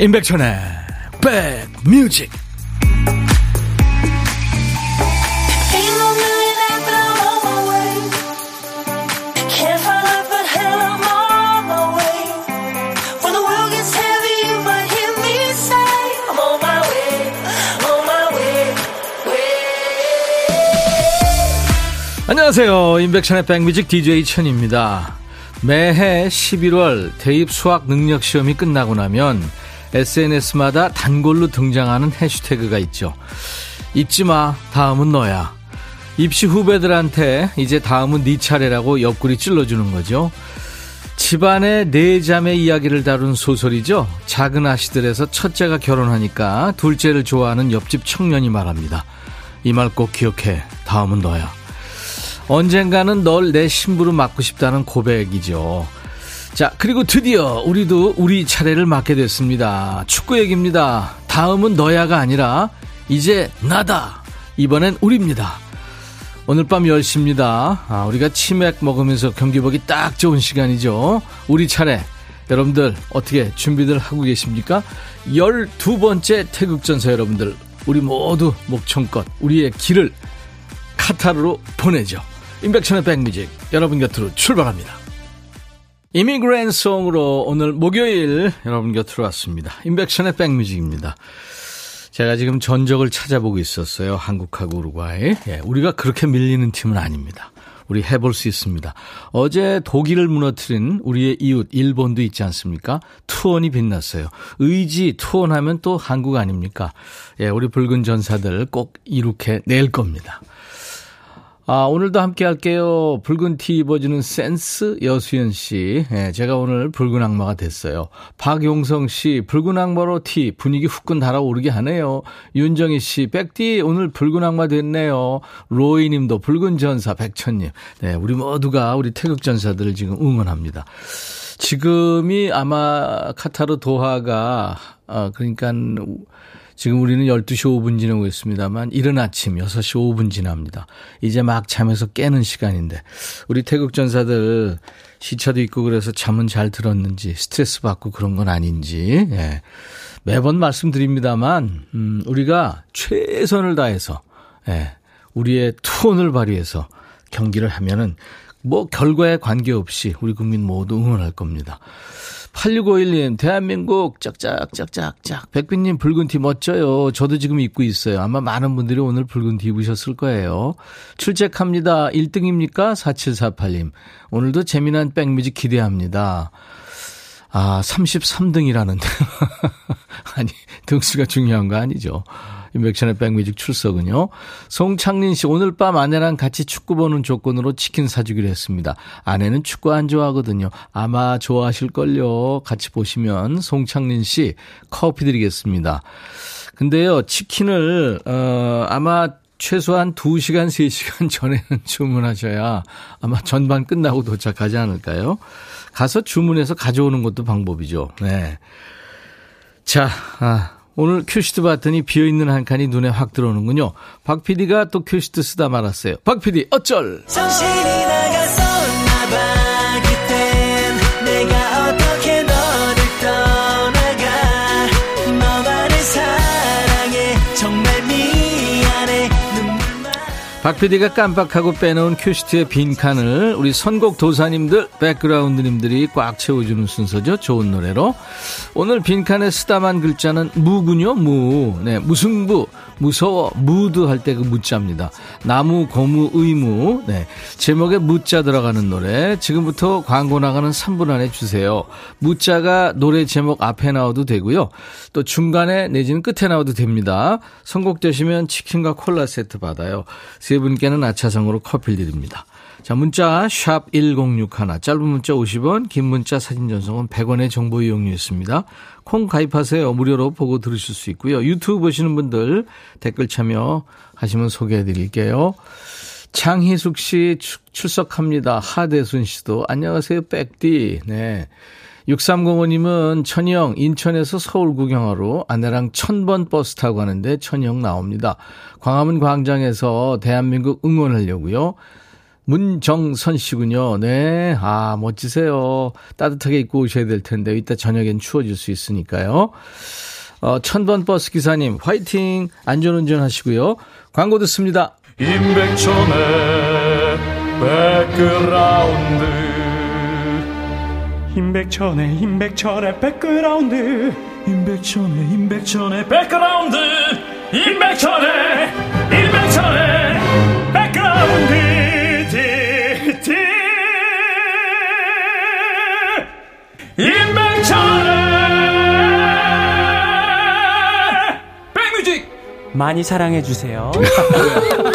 임백천의 백뮤직. 안녕하세요. 임백천의 백뮤직 DJ 천입니다. 매해 11월 대입 수학 능력 시험이 끝나고 나면 SNS마다 단골로 등장하는 해시태그가 있죠. 잊지 마, 다음은 너야. 입시 후배들한테 이제 다음은 네 차례라고 옆구리 찔러주는 거죠. 집안의 네 자매 이야기를 다룬 소설이죠. 작은 아씨들에서 첫째가 결혼하니까 둘째를 좋아하는 옆집 청년이 말합니다. 이 말 꼭 기억해. 다음은 너야. 언젠가는 널 내 신부로 맡고 싶다는 고백이죠. 자, 그리고 드디어 우리도 우리 차례를 맡게 됐습니다. 축구 얘기입니다. 다음은 너야가 아니라 이제 나다. 이번엔 우리입니다. 오늘 밤 10시입니다. 아, 우리가 치맥 먹으면서 경기 보기 딱 좋은 시간이죠. 우리 차례. 여러분들 어떻게 준비들 하고 계십니까? 12번째 태극전사 여러분들 우리 모두 목청껏 우리의 길을 카타르로 보내죠. 임백천의 백뮤직 여러분 곁으로 출발합니다. 이미그랜송으로 오늘 목요일 여러분 곁으로 왔습니다. 인백션의 백뮤직입니다. 제가 지금 전적을 찾아보고 있었어요. 한국하고 우루과이. 예, 우리가 그렇게 밀리는 팀은 아닙니다. 우리 해볼 수 있습니다. 어제 독일을 무너뜨린 우리의 이웃 일본도 있지 않습니까? 투혼이 빛났어요. 의지 투혼하면 또 한국 아닙니까? 예, 우리 붉은 전사들 꼭 이룩해 낼 겁니다. 아, 오늘도 함께 할게요. 붉은 티 입어주는 센스 여수연 씨. 예, 제가 오늘 붉은 악마가 됐어요. 박용성 씨, 붉은 악마로 티 분위기 후끈 달아오르게 하네요. 윤정희 씨, 백디 오늘 붉은 악마 됐네요. 로이 님도 붉은 전사 백천님. 네, 우리 모두가 우리 태극 전사들을 지금 응원합니다. 지금이 아마 카타르 도하가, 어, 그러니까 지금 우리는 12시 5분 지나고 있습니다만 이른 아침 6시 5분 지납니다. 이제 막 잠에서 깨는 시간인데 우리 태극 전사들 시차도 있고 그래서 잠은 잘 들었는지 스트레스 받고 그런 건 아닌지 예. 매번 말씀드립니다만 음, 우리가 최선을 다해서 예. 우리의 투혼을 발휘해서 경기를 하면은 뭐 결과에 관계없이 우리 국민 모두 응원할 겁니다. 8651님, 대한민국 짝짝짝짝짝. 백빈님 붉은 티 멋져요. 저도 지금 입고 있어요. 아마 많은 분들이 오늘 붉은 티 입으셨을 거예요. 출첵합니다. 1등입니까? 4748님. 오늘도 재미난 백뮤직 기대합니다. 아, 33등이라는데. 아니, 등수가 중요한 거 아니죠. 인백션의 백뮤직 출석은요. 송창린 씨, 오늘 밤 아내랑 같이 축구 보는 조건으로 치킨 사주기로 했습니다. 아내는 축구 안 좋아하거든요. 아마 좋아하실걸요. 같이 보시면 송창린 씨 커피 드리겠습니다. 근데요, 치킨을, 어, 아마 최소한 2시간, 3시간 전에는 주문하셔야 아마 전반 끝나고 도착하지 않을까요? 가서 주문해서 가져오는 것도 방법이죠. 네. 자, 아, 오늘 큐시트 봤더니 비어있는 한 칸이 눈에 확 들어오는군요. 박 PD가 또 큐시트 쓰다 말았어요. 박 PD 어쩔! 정신이 나갔었나봐. 박 PD가 깜빡하고 빼놓은 큐시트의 빈칸을 우리 선곡 도사님들, 백그라운드님들이 꽉 채워주는 순서죠. 좋은 노래로. 오늘 빈칸에 쓰다만 글자는 무군요, 무. 네, 무승부, 무서워, 무드 할 때 그 무자입니다. 나무, 고무, 의무. 네. 제목에 무자 들어가는 노래. 지금부터 광고 나가는 3분 안에 주세요. 무자가 노래 제목 앞에 나와도 되고요. 또 중간에 내지는 끝에 나와도 됩니다. 선곡되시면 치킨과 콜라 세트 받아요. 세 분께는 아차상으로 커피 드립니다. 자, 문자 샵 1061, 짧은 문자 50원, 긴 문자 사진 전송은 100원의 정보 이용료 있습니다. 콩 가입하세요. 무료로 보고 들으실 수 있고요. 유튜브 보시는 분들 댓글 참여하시면 소개해 드릴게요. 장희숙 씨 출석합니다. 하대순 씨도 안녕하세요. 백디. 네. 6305님은 천영 인천에서 서울 구경하러 아내랑 천번 버스 타고 가는데 천영 나옵니다. 광화문 광장에서 대한민국 응원하려고요. 문정선 씨군요. 네. 아, 멋지세요. 따뜻하게 입고 오셔야 될 텐데, 이따 저녁엔 추워질 수 있으니까요. 어, 천번 버스 기사님, 화이팅! 안전운전 하시고요. 광고 듣습니다. 임백천의 백그라운드. 임백천의, 임백천의 백그라운드. 임백천의, 임백천의 백그라운드. 임백천의, 임백천의 백그라운드. 많이 사랑해 주세요.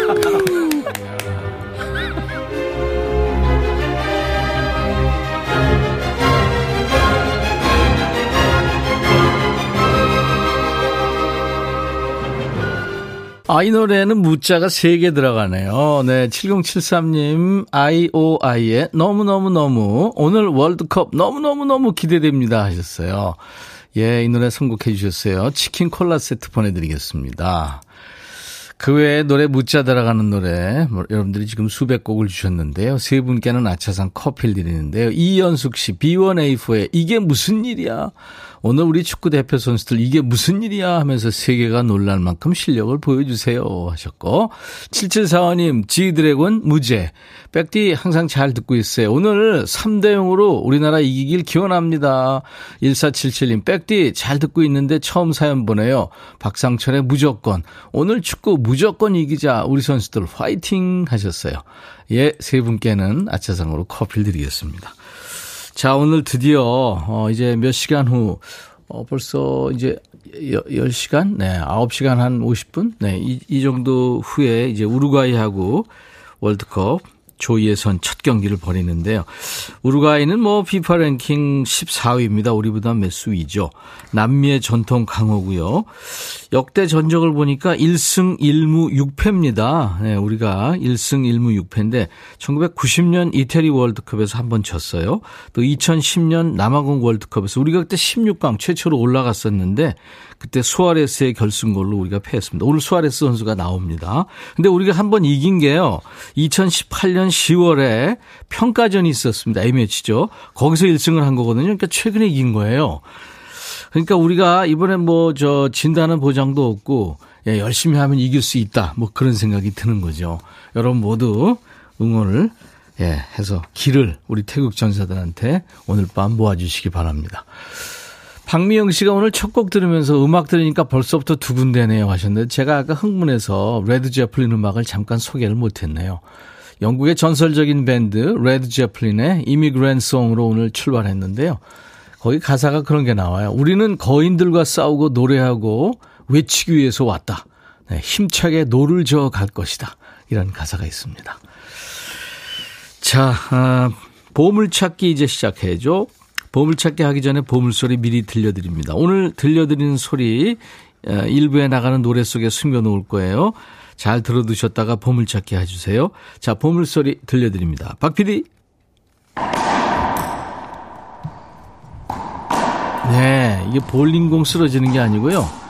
아, 이 노래는 무자가 3개 들어가네요. 네, 7073님, IOI의 너무너무너무, 오늘 월드컵 너무너무너무 기대됩니다 하셨어요. 예, 이 노래 선곡해 주셨어요. 치킨 콜라 세트 보내드리겠습니다. 그 외에 노래 묻자 들어가는 노래 뭐, 여러분들이 지금 수백 곡을 주셨는데요. 세 분께는 아차상 커피를 드리는데요. 이연숙 씨 B1A4의 이게 무슨 일이야? 오늘 우리 축구 대표 선수들 이게 무슨 일이야 하면서 세계가 놀랄 만큼 실력을 보여주세요 하셨고 7745님 지드래곤 무죄 백디 항상 잘 듣고 있어요. 오늘 3대 0으로 우리나라 이기길 기원합니다. 1477님 백디 잘 듣고 있는데 처음 사연 보내요. 박상철의 무조건 오늘 축구 무 조건 이기자 우리 선수들 화이팅 하셨어요. 예, 세 분께는 아차상으로 커피를 드리겠습니다. 자, 오늘 드디어, 어, 이제 몇 시간 후, 어, 벌써 이제 10시간? 네, 9시간 한 50분? 네, 이, 이 정도 후에 이제 우루과이하고 월드컵 조2의선 첫 경기를 벌이는데요. 우루과이는 뭐 피파 랭킹 14위입니다. 우리보다 몇 수위죠. 남미의 전통 강호고요. 역대 전적을 보니까 1승 1무 6패입니다. 네, 우리가 1승 1무 6패인데 1990년 이태리 월드컵에서 한 번 졌어요. 또 2010년 남아공 월드컵에서 우리가 그때 16강 최초로 올라갔었는데 그때 수아레스의 결승골로 우리가 패했습니다. 오늘 수아레스 선수가 나옵니다. 근데 우리가 한 번 이긴 게요. 2018년 10월에 평가전이 있었습니다. A매치죠. 거기서 1승을 한 거거든요. 그러니까 최근에 이긴 거예요. 그러니까 우리가 이번에 뭐 저 진다는 보장도 없고 예, 열심히 하면 이길 수 있다. 뭐 그런 생각이 드는 거죠. 여러분 모두 응원을 예, 해서 기를 우리 태극 전사들한테 오늘 밤 모아주시기 바랍니다. 박미영 씨가 오늘 첫 곡 들으면서 음악 들으니까 벌써부터 두근대네요 하셨는데 제가 아까 흥분해서 레드 제플린 음악을 잠깐 소개를 못했네요. 영국의 전설적인 밴드 레드 제플린의 Immigrant Song으로 오늘 출발했는데요. 거기 가사가 그런 게 나와요. 우리는 거인들과 싸우고 노래하고 외치기 위해서 왔다. 네, 힘차게 노를 저어 갈 것이다. 이런 가사가 있습니다. 자, 아, 보물찾기 이제 시작하죠. 보물찾기 하기 전에 보물소리 미리 들려드립니다. 오늘 들려드리는 소리 어, 일부에 나가는 노래 속에 숨겨놓을 거예요. 잘 들어두셨다가 보물찾기 해주세요. 자, 보물소리 들려드립니다. 박 PD. 네, 이게 볼링공 쓰러지는 게 아니고요.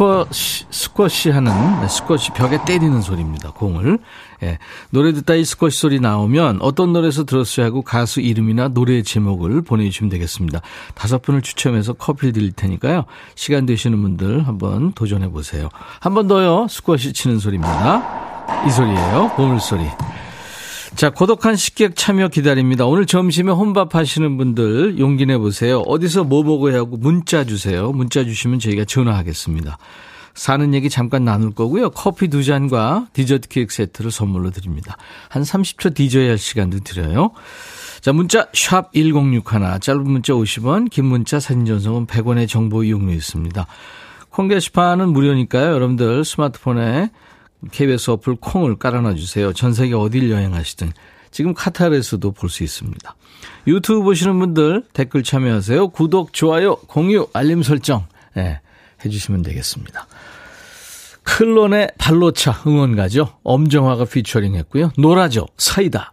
스쿼시, 스쿼시 하는, 네, 스쿼시 벽에 때리는 소리입니다. 공을. 예. 노래 듣다 이 스쿼시 소리 나오면 어떤 노래에서 들었어야 하고 가수 이름이나 노래 제목을 보내주시면 되겠습니다. 다섯 분을 추첨해서 커피 드릴 테니까요. 시간 되시는 분들 한번 도전해 보세요. 한 번 더요. 스쿼시 치는 소리입니다. 이 소리예요. 보물 소리. 자, 고독한 식객 참여 기다립니다. 오늘 점심에 혼밥 하시는 분들 용기 내보세요. 어디서 뭐 먹어야 하고 문자 주세요. 문자 주시면 저희가 전화하겠습니다. 사는 얘기 잠깐 나눌 거고요. 커피 두 잔과 디저트 케이크 세트를 선물로 드립니다. 한 30초 디저야 할 시간도 드려요. 자, 문자 샵 1061, 짧은 문자 50원, 긴 문자 사진 전송은 100원의 정보 이용료 있습니다. 콩 게시판은 무료니까요. 여러분들 스마트폰에 KBS 어플 콩을 깔아놔 주세요. 전 세계 어딜 여행하시든 지금 카타르에서도 볼 수 있습니다. 유튜브 보시는 분들 댓글 참여하세요. 구독, 좋아요, 공유, 알림 설정 네, 해주시면 되겠습니다. 클론의 발로차 응원가죠. 엄정화가 피처링 했고요. 노라죠. 사이다.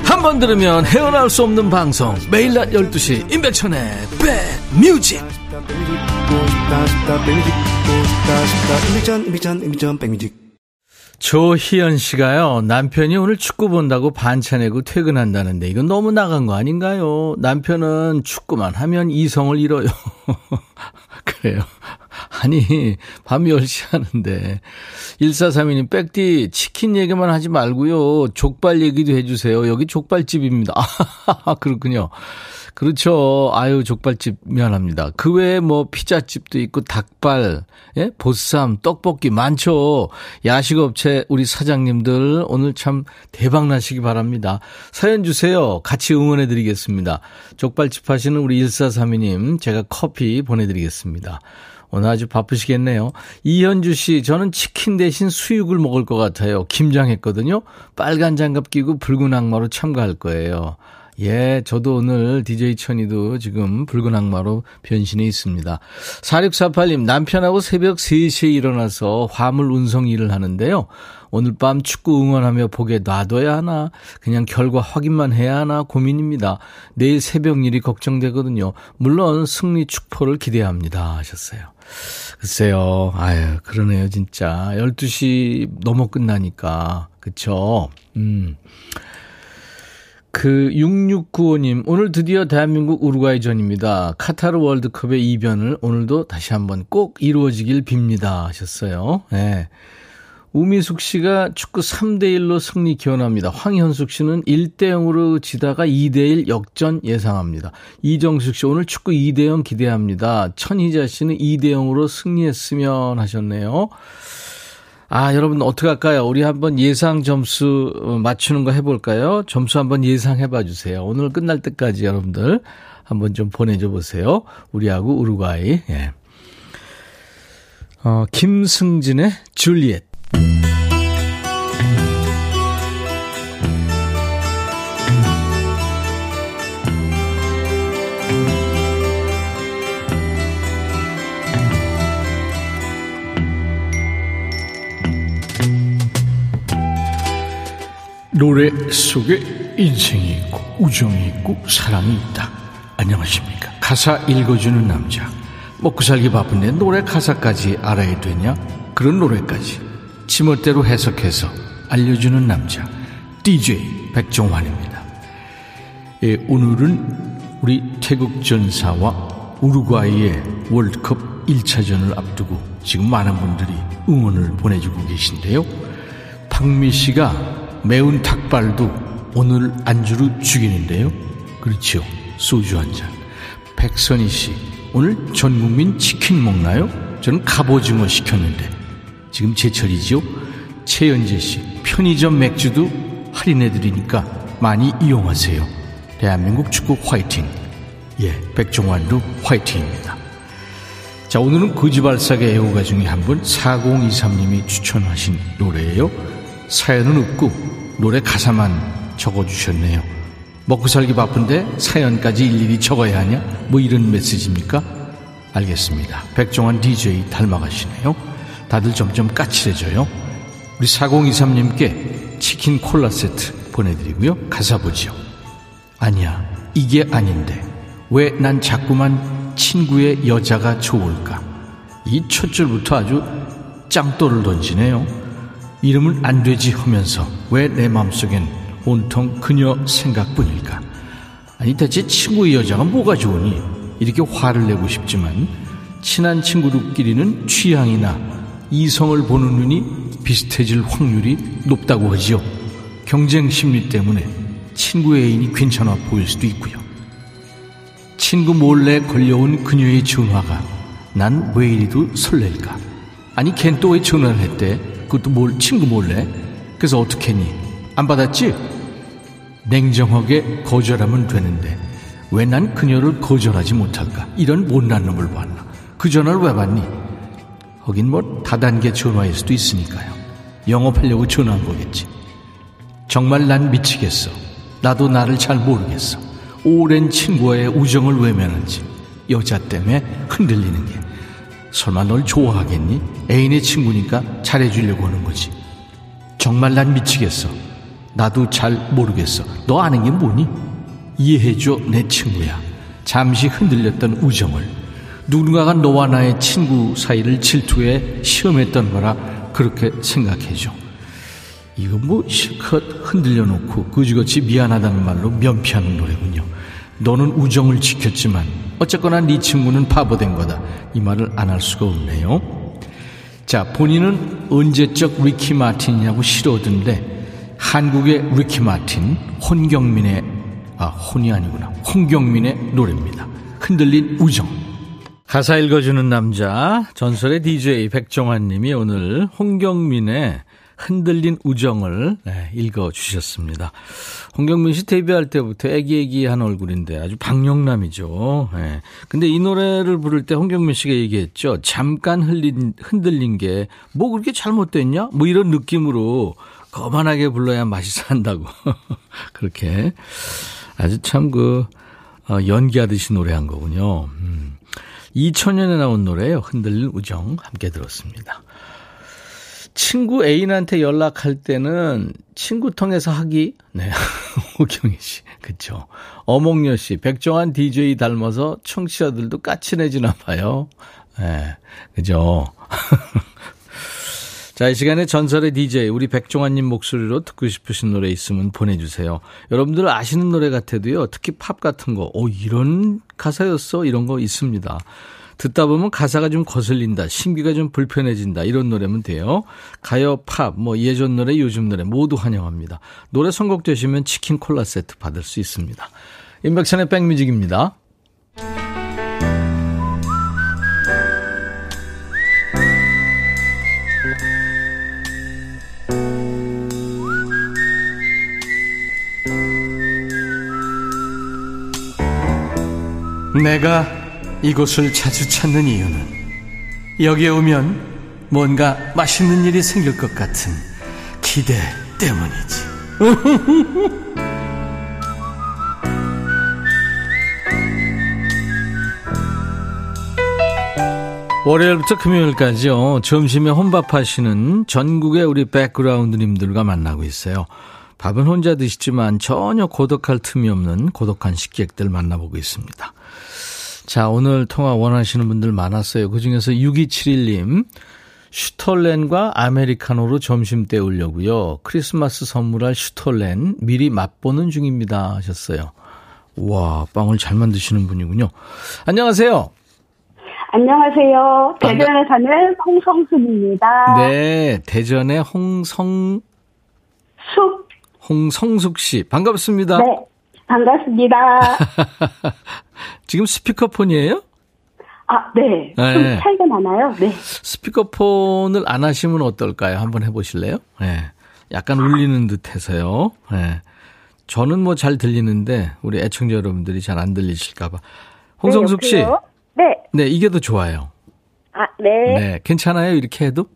한 번 들으면 헤어나올 수 없는 방송 매일 낮 12시 임백천의 백뮤직 조희연 씨가요, 남편이 오늘 축구 본다고 반차 내고 퇴근한다는데 이건 너무 나간 거 아닌가요? 남편은 축구만 하면 이성을 잃어요. 그래요. 아니, 밤 10시 하는데. 1432님, 백디, 치킨 얘기만 하지 말고요. 족발 얘기도 해주세요. 여기 족발집입니다. 아, 그렇군요. 그렇죠. 아유, 족발집 미안합니다. 그 외에 뭐 피자집도 있고 닭발, 예? 보쌈, 떡볶이 많죠. 야식업체 우리 사장님들 오늘 참 대박 나시기 바랍니다. 사연 주세요. 같이 응원해 드리겠습니다. 족발집 하시는 우리 1432님 제가 커피 보내 드리겠습니다. 오늘 아주 바쁘시겠네요. 이현주 씨, 저는 치킨 대신 수육을 먹을 것 같아요. 김장했거든요. 빨간 장갑 끼고 붉은 악마로 참가할 거예요. 예, 저도 오늘 DJ 천이도 지금 붉은 악마로 변신해 있습니다. 4648님, 남편하고 새벽 3시에 일어나서 화물 운송 일을 하는데요. 오늘 밤 축구 응원하며 보게 놔둬야 하나, 그냥 결과 확인만 해야 하나 고민입니다. 내일 새벽 일이 걱정되거든요. 물론 승리 축포를 기대합니다. 하셨어요. 글쎄요, 아유, 그러네요, 진짜. 12시 넘어 끝나니까. 그쵸? 음. 그 6695님 오늘 드디어 대한민국 우루과이전입니다. 카타르 월드컵의 이변을 오늘도 다시 한번 꼭 이루어지길 빕니다 하셨어요. 네. 우미숙 씨가 축구 3대 1로 승리 기원합니다. 황현숙 씨는 1대 0으로 지다가 2대 1 역전 예상합니다. 이정숙 씨 오늘 축구 2대 0 기대합니다. 천희자 씨는 2대 0으로 승리했으면 하셨네요. 아, 여러분 어떻게 할까요? 우리 한번 예상 점수 어, 맞추는 거 해볼까요? 점수 한번 예상해 봐 주세요. 오늘 끝날 때까지 여러분들 한번 좀 보내줘 보세요. 우리하고 우루과이. 예. 어, 김승진의 줄리엣. 노래 속에 인생이 있고 우정이 있고 사랑이 있다. 안녕하십니까. 가사 읽어주는 남자. 먹고 살기 바쁜데 노래 가사까지 알아야 되냐? 그런 노래까지 지멋대로 해석해서 알려주는 남자. DJ 백종환입니다. 예, 오늘은 우리 태국 전사와 우루과이의 월드컵 1차전을 앞두고 지금 많은 분들이 응원을 보내주고 계신데요. 박미 씨가 매운 닭발도 오늘 안주로 죽이는데요. 그렇죠. 소주 한 잔. 백선희 씨, 오늘 전 국민 치킨 먹나요? 저는 갑오징어 시켰는데. 지금 제철이죠? 최연재 씨, 편의점 맥주도 할인해드리니까 많이 이용하세요. 대한민국 축구 화이팅. 예, 백종환도 화이팅입니다. 자, 오늘은 거지발사계 애호가 중에 한 분, 4023님이 추천하신 노래예요. 사연은 없고 노래 가사만 적어주셨네요. 먹고 살기 바쁜데 사연까지 일일이 적어야 하냐? 뭐 이런 메시지입니까? 알겠습니다. 백종원 DJ 닮아가시네요. 다들 점점 까칠해져요. 우리 4023님께 치킨 콜라 세트 보내드리고요. 가사 보지요. 아니야, 이게 아닌데. 왜 난 자꾸만 친구의 여자가 좋을까? 이 첫 줄부터 아주 짱돌을 던지네요. 이름을 안 되지 하면서 왜 내 마음속엔 온통 그녀 생각뿐일까? 아니 대체 친구의 여자가 뭐가 좋으니 이렇게 화를 내고 싶지만 친한 친구들끼리는 취향이나 이성을 보는 눈이 비슷해질 확률이 높다고 하지요. 경쟁 심리 때문에 친구의 애인이 괜찮아 보일 수도 있고요. 친구 몰래 걸려온 그녀의 전화가 난 왜 이리도 설렐까? 아니 걘 또 왜 전화를 했대? 그것도 뭘 친구 몰래? 그래서 어떻게 했니? 안 받았지? 냉정하게 거절하면 되는데 왜 난 그녀를 거절하지 못할까? 이런 못난 놈을 봤나? 그 전화를 왜 받니? 거긴 뭐 다단계 전화일 수도 있으니까요. 영업하려고 전화한 거겠지. 정말 난 미치겠어. 나도 나를 잘 모르겠어. 오랜 친구와의 우정을 외면한지 여자 때문에 흔들리는 게 설마 널 좋아하겠니? 애인의 친구니까 잘해주려고 하는 거지. 정말 난 미치겠어. 나도 잘 모르겠어. 너 아는 게 뭐니? 이해해줘, 내 친구야. 잠시 흔들렸던 우정을. 누군가가 너와 나의 친구 사이를 질투해 시험했던 거라 그렇게 생각해줘. 이거 뭐 실컷 흔들려 놓고 그지같이 미안하다는 말로 면피하는 노래군요. 너는 우정을 지켰지만 어쨌거나 네 친구는 바보된 거다. 이 말을 안 할 수가 없네요. 자, 본인은 언제적 리키 마틴이냐고 싫어하던데 한국의 리키 마틴 혼경민의 아 혼이 아니구나 홍경민의 노래입니다. 흔들린 우정. 가사 읽어주는 남자 전설의 DJ 백종환 님이 오늘 홍경민의 흔들린 우정을 네, 읽어주셨습니다. 홍경민 씨 데뷔할 때부터 애기애기한 얼굴인데 아주 박영남이죠. 네. 근데 이 노래를 부를 때 홍경민 씨가 얘기했죠. 잠깐 흘린, 흔들린 게 뭐 그렇게 잘못됐냐? 뭐 이런 느낌으로 거만하게 불러야 맛이 산다고. 그렇게 아주 참그 어, 연기하듯이 노래한 거군요. 음. 2000년에 나온 노래예요. 흔들린 우정 함께 들었습니다. 친구 애인한테 연락할 때는 친구 통해서 하기? 네. 오경희 씨. 그쵸. 어몽여 씨. 백종환 DJ 닮아서 청취자들도 까칠해지나 봐요. 네. 그죠. 자, 이 시간에 전설의 DJ, 우리 백종환님 목소리로 듣고 싶으신 노래 있으면 보내주세요. 여러분들 아시는 노래 같아도요, 특히 팝 같은 거, 오, 이런 가사였어? 이런 거 있습니다. 듣다 보면 가사가 좀 거슬린다, 심기가 좀 불편해진다, 이런 노래면 돼요. 가요, 팝, 뭐 예전 노래, 요즘 노래 모두 환영합니다. 노래 선곡되시면 치킨 콜라 세트 받을 수 있습니다. 인백션의 백뮤직입니다. 내가 이곳을 자주 찾는 이유는 여기에 오면 뭔가 맛있는 일이 생길 것 같은 기대 때문이지. 월요일부터 금요일까지요. 점심에 혼밥하시는 전국의 우리 백그라운드님들과 만나고 있어요. 밥은 혼자 드시지만 전혀 고독할 틈이 없는 고독한 식객들 만나보고 있습니다. 자, 오늘 통화 원하시는 분들 많았어요. 그 중에서 6271님, 슈톨렌과 아메리카노로 점심 때우려고요. 크리스마스 선물할 슈톨렌 미리 맛보는 중입니다. 하셨어요. 와, 빵을 잘 만드시는 분이군요. 안녕하세요. 안녕하세요. 대전에 사는 홍성숙입니다. 네, 대전의 홍성, 숙. 홍성숙 씨. 반갑습니다. 네. 반갑습니다. 지금 스피커폰이에요? 아, 네. 좀 네. 차이가 나나요? 네. 스피커폰을 안 하시면 어떨까요? 한번 해보실래요? 네. 약간 울리는 듯 해서요. 네. 저는 뭐 잘 들리는데, 우리 애청자 여러분들이 잘 안 들리실까봐. 홍성숙 씨. 여보세요? 네. 네, 이게 더 좋아요. 아, 네. 네. 괜찮아요? 이렇게 해도?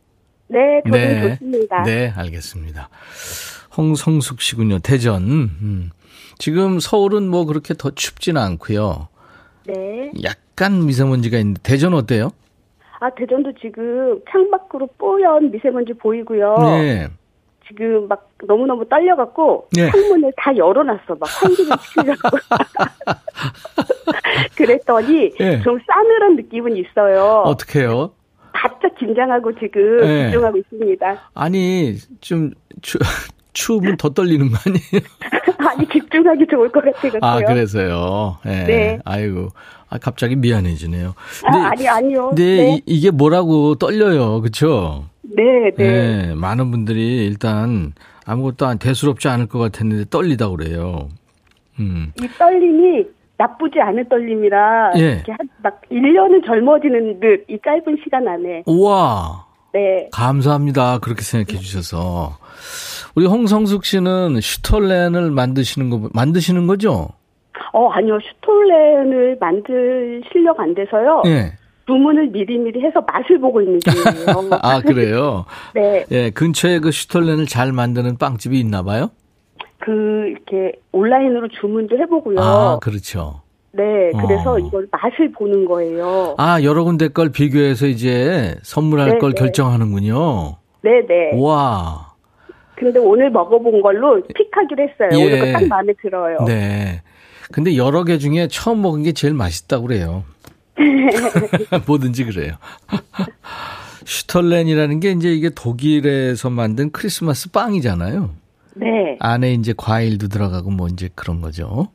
네, 저는 좋습니다. 네, 알겠습니다. 홍성숙 씨군요. 대전. 음. 지금 서울은 뭐 그렇게 더 춥지는 않고요. 네. 약간 미세먼지가 있는데 대전 어때요? 아, 대전도 지금 창밖으로 뽀얀 미세먼지 보이고요. 네. 지금 막 너무너무 떨려갖고 네. 창문을 다 열어놨어. 막 환기를 시키려고. 그랬더니 네. 좀 싸늘한 느낌은 있어요. 어떻게요? 바짝 긴장하고 지금 네. 집중하고 있습니다. 아니 좀 추, 추우면 더 떨리는 거 아니에요? 아니 집중하기 좋을 것 같아요. 아 그래서요. 네. 네. 아이고. 아 갑자기 미안해지네요. 아, 아니 아니요. 근데 네. 이, 게 뭐라고 떨려요, 그렇죠? 네, 네. 많은 분들이 일단 아무것도 안 대수롭지 않을 것 같았는데 떨리다 그래요. 음. 이 떨림이 나쁘지 않은 떨림이라 예. 이렇게 한, 막 1년은 젊어지는 듯 이 짧은 시간 안에 우와. 네. 감사합니다. 그렇게 생각해 주셔서. 우리 홍성숙 씨는 슈털렌을 만드시는 거, 만드시는 거죠? 어, 아니요. 슈톨렌을 만들 실력 안 돼서요. 예. 주문을 미리미리 해서 맛을 보고 있는 중이에요. 아, 그래요? 네. 예, 근처에 그 슈톨렌을 잘 만드는 빵집이 있나 봐요? 그, 이렇게 온라인으로 주문도 해보고요. 아, 그렇죠. 네. 그래서 어. 이걸 맛을 보는 거예요. 아, 여러 군데 걸 비교해서 이제 선물할 네, 걸 네. 결정하는군요. 네네. 와. 근데 오늘 먹어본 걸로 픽하기로 했어요. 예. 오늘 거 딱 마음에 들어요. 네. 근데 여러 개 중에 처음 먹은 게 제일 맛있다고 그래요. 뭐든지 그래요. 슈털렌이라는 게 이제 이게 독일에서 만든 크리스마스 빵이잖아요. 네. 안에 이제 과일도 들어가고 뭐 이제 그런 거죠.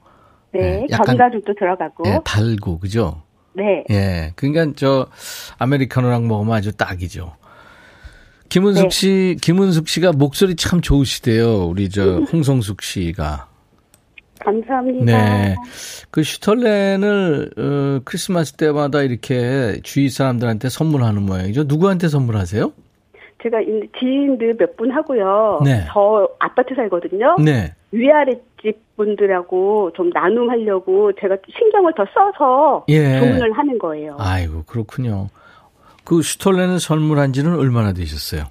네. 네, 약간- 견과류도 들어가고. 예, 달고 그죠? 네. 예. 그러니까 저 아메리카노랑 먹으면 아주 딱이죠. 김은숙 네. 씨, 김은숙 씨가 목소리 참 좋으시대요. 우리 저 홍성숙 씨가. 감사합니다. 네. 그 슈털렌을 어, 크리스마스 때마다 이렇게 주위 사람들한테 선물하는 모양이죠. 누구한테 선물하세요? 제가 이 지인들 몇 분 하고요. 네. 저 아파트 살거든요. 네. 위아래 집 분들하고 좀 나눔하려고 제가 신경을 더 써서 예. 주문을 하는 거예요. 아이고 그렇군요. 그 슈털렌을 선물한 지는 얼마나 되셨어요?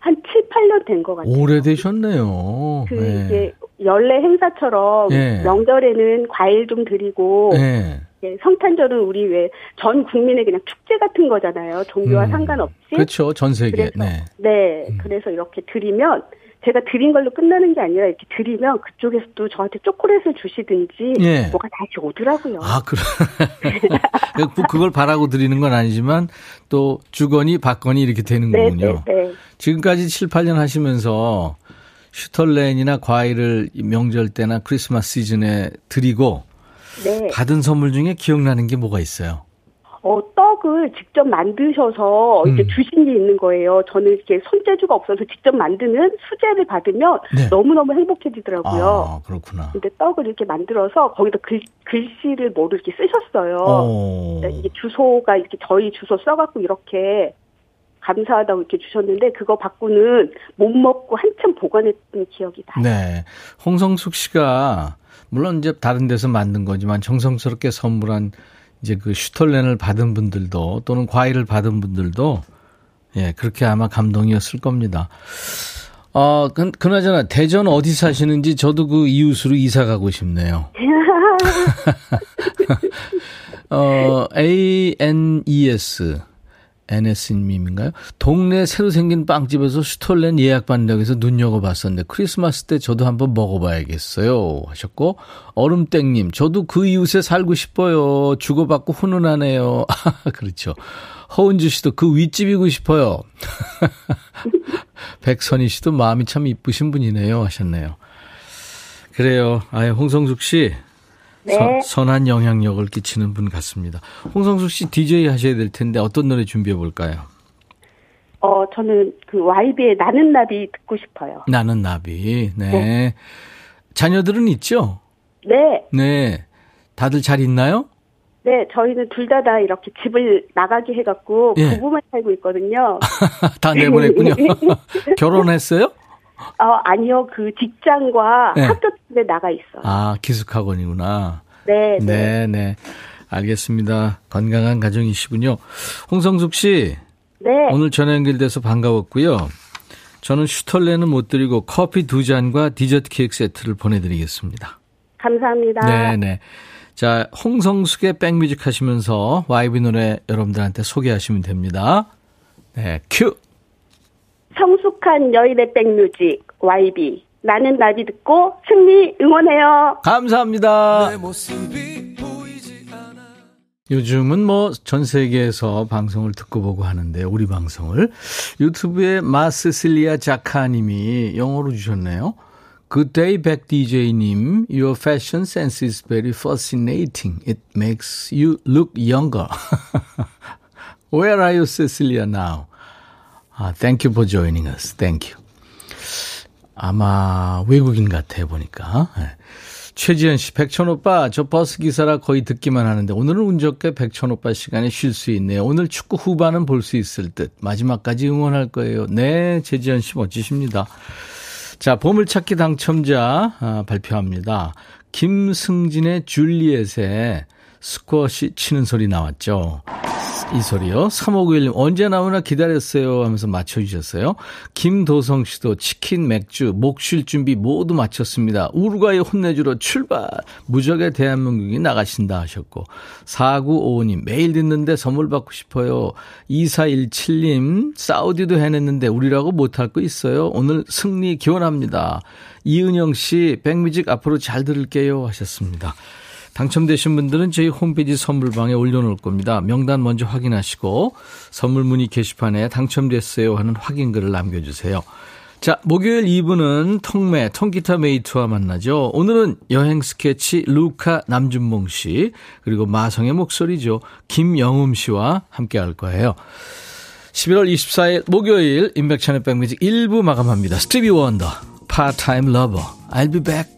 한 7, 8년 된 것 같아요. 오래되셨네요. 그 네. 이게 연례 행사처럼 예. 명절에는 과일 좀 드리고 네. 예, 성탄절은 우리 왜 전 국민의 그냥 축제 같은 거잖아요. 종교와 음. 상관없이. 그렇죠. 전 세계. 그래서 네. 네, 그래서 이렇게 드리면 제가 드린 걸로 끝나는 게 아니라 이렇게 드리면 그쪽에서도 저한테 초콜릿을 주시든지 예. 뭐가 다시 오더라고요. 아, 그래. 뭐 그걸 바라고 드리는 건 아니지만 또 주거니 받거니 이렇게 되는 네, 거군요. 네, 네. 지금까지 7, 8년 하시면서 슈털렌이나 과일을 이 명절 때나 크리스마스 시즌에 드리고 네. 받은 선물 중에 기억나는 게 뭐가 있어요? 어, 떡을 직접 만드셔서 이제 음. 주신 게 있는 거예요. 저는 이렇게 손재주가 없어서 직접 만드는 수제를 받으면 네. 너무너무 행복해지더라고요. 아, 그렇구나. 근데 떡을 이렇게 만들어서 거기다 글, 글씨를 뭐로 이렇게 쓰셨어요. 어. 네, 이게 주소가 이렇게 저희 주소 써갖고 이렇게 감사하다고 이렇게 주셨는데 그거 받고는 못 먹고 한참 보관했던 기억이 나요. 네. 홍성숙 씨가 물론 이제 다른 데서 만든 거지만 정성스럽게 선물한 이제 그 슈털렌을 받은 분들도 또는 과일을 받은 분들도 예, 그렇게 아마 감동이었을 겁니다. 어, 그, 그나저나 대전 어디 사시는지 저도 그 이웃으로 이사 가고 싶네요. 어, ANES. NS님인가요? 동네 새로 생긴 빵집에서 슈톨렌 예약받는다고 해서 눈여겨봤었는데 크리스마스 때 저도 한번 먹어봐야겠어요 하셨고 얼음땡님 저도 그 이웃에 살고 싶어요. 주고받고 훈훈하네요. 그렇죠. 허은주 씨도 그 윗집이고 싶어요. 백선희 씨도 마음이 참 이쁘신 분이네요 하셨네요. 그래요. 아예 홍성숙 씨 네. 선, 선한 영향력을 끼치는 분 같습니다. 홍성숙 씨 DJ 하셔야 될 텐데 어떤 노래 준비해 볼까요? 어, 저는 그 YB의 나는 나비 듣고 싶어요. 나는 나비. 네. 자녀들은 있죠? 네. 네. 다들 잘 있나요? 네, 저희는 둘 다 다 이렇게 집을 나가게 해갖고 예. 부부만 살고 있거든요. 다 내보냈군요. 결혼했어요? 어, 아니요, 그 직장과 네. 학교 집에 나가 있어요. 아, 기숙학원이구나. 네, 네. 네, 네. 알겠습니다. 건강한 가정이시군요. 홍성숙 씨, 네. 오늘 전화 연결돼서 반가웠고요. 저는 슈털레는 못 드리고 커피 두 잔과 디저트 케이크 세트를 보내드리겠습니다. 감사합니다. 네네. 자, 홍성숙의 백뮤직 하시면서 YB 노래 여러분들한테 소개하시면 됩니다. 네, 큐! 성숙한 여인의 백뮤직 YB 나는 나비 듣고 승리 응원해요. 감사합니다. 요즘은 뭐 전 세계에서 방송을 듣고 보고 하는데 우리 방송을 유튜브에 마스실리아 자카님이 영어로 주셨네요. Good day back DJ님, your fashion sense is very fascinating. It makes you look younger. Where are you, Cecilia, now? 아, thank you for joining us. Thank you. 아마 외국인 같아 보니까. 네. 최지현 씨, 백천 오빠, 저 버스 기사라 거의 듣기만 하는데 오늘은 운 좋게 백천 오빠 시간에 쉴 수 있네요. 오늘 축구 후반은 볼 수 있을 듯. 마지막까지 응원할 거예요. 네, 최지현 씨 멋지십니다. 자, 보물찾기 당첨자 아, 발표합니다. 김승진의 줄리엣에 스쿼시 치는 소리 나왔죠. 이 소리요. 3591님, 언제 나오나 기다렸어요 하면서 맞춰주셨어요. 김도성 씨도 치킨, 맥주, 목 쉴 준비 모두 마쳤습니다. 우루과이 혼내주러 출발! 무적의 대한민국이 나가신다 하셨고. 4955님, 매일 듣는데 선물 받고 싶어요. 2417님, 사우디도 해냈는데 우리라고 못할 거 있어요. 오늘 승리 기원합니다. 이은영 씨, 백뮤직 앞으로 잘 들을게요 하셨습니다. 당첨되신 분들은 저희 홈페이지 선물방에 올려놓을 겁니다. 명단 먼저 확인하시고 선물 문의 게시판에 당첨됐어요 하는 확인글을 남겨주세요. 자, 목요일 2부는 통매, 통기타 mate와 만나죠. 오늘은 여행 스케치 루카 남준봉 씨, 그리고 마성의 목소리죠. 김영흠 씨와 함께 할 거예요. 11월 24일 목요일 임백천의 백뮤직 1부 마감합니다. 스티비 원더, Part-Time Lover, I'll be back.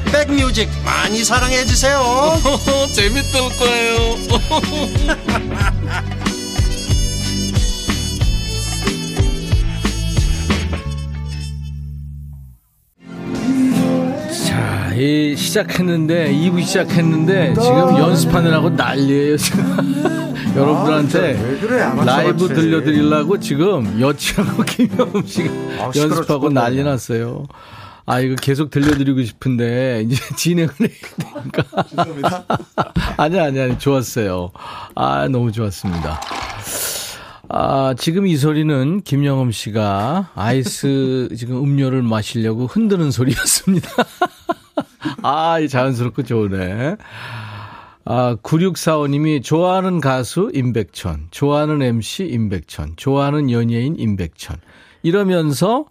백뮤직 많이 사랑해 주세요. 재밌을 거예요. 자, 이 시작했는데 2부 시작했는데 지금 연습하느라고 난리예요 지금. 여러분들한테 라이브 들려드리려고 지금 여치하고 김영음 씨가 연습하고 난리 났어요. 아, 이거 계속 들려드리고 싶은데, 이제 진행을 해야 되니까. 죄송합니다. 아니, 아니, 아니, 좋았어요. 아, 너무 좋았습니다. 아, 지금 이 소리는 김영엄 씨가 아이스 지금 음료를 마시려고 흔드는 소리였습니다. 아, 자연스럽고 좋으네. 아, 9645님이 좋아하는 가수 임백천, 좋아하는 MC 임백천, 좋아하는 연예인 임백천. 이러면서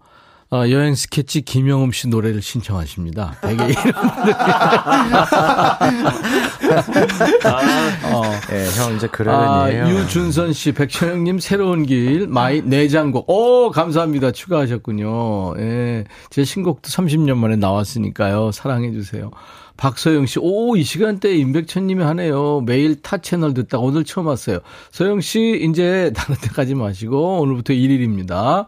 어, 여행 스케치 김영흠 씨 노래를 신청하십니다. 되게 이런 어. 네, 형 이제 그러는 아, 유준선 씨, 백천 형님 새로운 길 my 애창곡. 오 감사합니다. 추가하셨군요. 예, 제 신곡도 30년 만에 나왔으니까요. 사랑해 주세요. 박소영 씨, 오, 이 시간대에 임백천 님이 하네요. 매일 타 채널 듣다 오늘 처음 왔어요. 소영 씨, 이제 다른 데 가지 마시고, 오늘부터 1일입니다.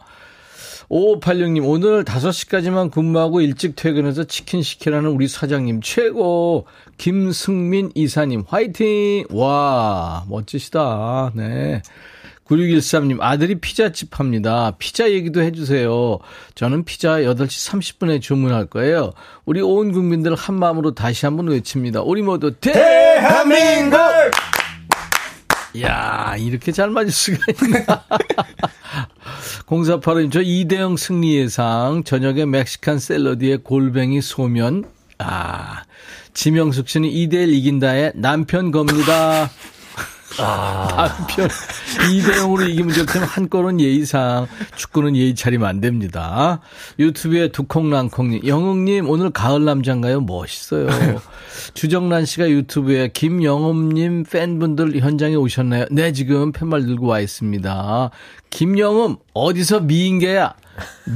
5586님, 오늘 5시까지만 근무하고 일찍 퇴근해서 치킨 시키라는 우리 사장님 최고. 김승민 이사님, 화이팅! 와, 멋지시다. 네. 9613님, 아들이 피자집 합니다. 피자 얘기도 해주세요. 저는 피자 8시 30분에 주문할 거예요. 우리 온 국민들 한 마음으로 다시 한번 외칩니다. 우리 모두 대한민국! 이야, 이렇게 잘 맞을 수가 있나. 0485님, 저 이대영 승리 예상. 저녁에 멕시칸 샐러드에 골뱅이 소면. 아, 지명숙 씨는 2대1 이긴다에 남편 겁니다. 아. 남편 2대 0으로 이기면 좋지만 한 골은 예의상 축구는 예의 차리면 안 됩니다. 유튜브에 두콩랑콩님 영웅님 오늘 가을 남자인가요? 멋있어요. 주정란 씨가 유튜브에 김영음님 팬분들 현장에 오셨나요? 네 지금 팻말 들고 와 있습니다. 김영음 어디서 미인계야?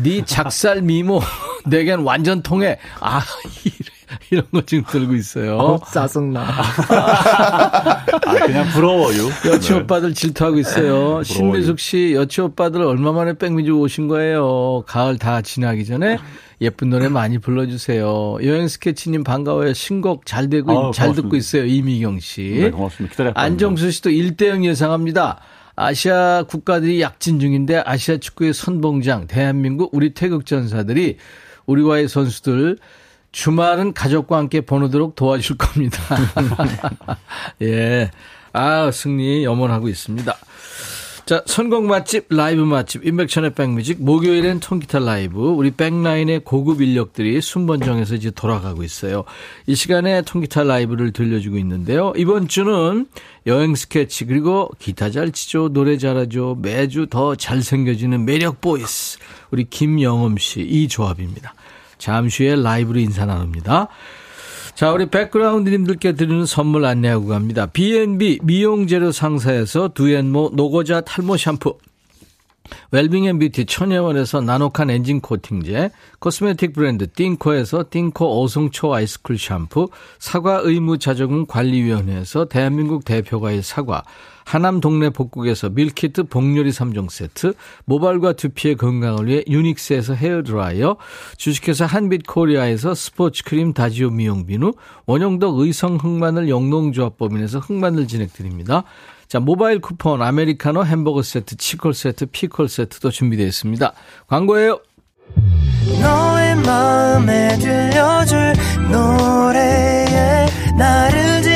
네 작살 미모 내겐 완전 통해. 아 이래. 이런 거 지금 들고 있어요. 어, 짜증나. 아, 그냥 부러워요. 여치 네. 오빠들 질투하고 있어요. 네, 신미숙 씨, 여치 오빠들 얼마 만에 백미주 오신 거예요. 가을 다 지나기 전에 예쁜 노래 많이 불러주세요. 여행 스케치님 반가워요. 신곡 잘 되고, 아, 잘 듣고 있어요. 이미경 씨. 네, 고맙습니다. 기다렸다. 안정수 씨도 1대0 예상합니다. 아시아 국가들이 약진 중인데 아시아 축구의 선봉장 대한민국 우리 태극 전사들이 우루과이 선수들 주말은 가족과 함께 보내도록 도와줄 겁니다. 예. 아, 승리 염원하고 있습니다. 자, 선곡 맛집, 라이브 맛집, 임백천의 백뮤직, 목요일엔 통기타 라이브, 우리 백라인의 고급 인력들이 순번 정해서 이제 돌아가고 있어요. 이 시간에 통기타 라이브를 들려주고 있는데요. 이번 주는 여행 스케치, 그리고 기타 잘 치죠, 노래 잘하죠, 매주 더 잘생겨지는 매력 voice, 우리 김영흠 씨, 이 조합입니다. 잠시 후에 라이브로 인사 나눕니다. 자, 우리 백그라운드님들께 드리는 선물 안내하고 갑니다. B&B 미용재료 상사에서 두앤모 노고자 탈모 샴푸. 웰빙앤뷰티 천혜원에서 나노칸 엔진 코팅제, cosmetic 브랜드 띵코에서 띵코 오성초 아이스쿨 샴푸, 사과 의무 자조금 관리위원회에서 대한민국 대표과일 사과, 하남 동네 복국에서 밀키트 복요리 3종 세트, 모발과 두피의 건강을 위해 유닉스에서 헤어드라이어, 주식회사 한빛코리아에서 스포츠크림 다지오 미용비누, 원형덕 의성 흑마늘 영농조합법인에서 흑마늘 진액 드립니다. 자, 모바일 쿠폰, 아메리카노 햄버거 세트, 치콜 세트, 피콜 세트도 준비되어 있습니다. 광고예요. 너의 마음에 들려줄 노래에 나를 지금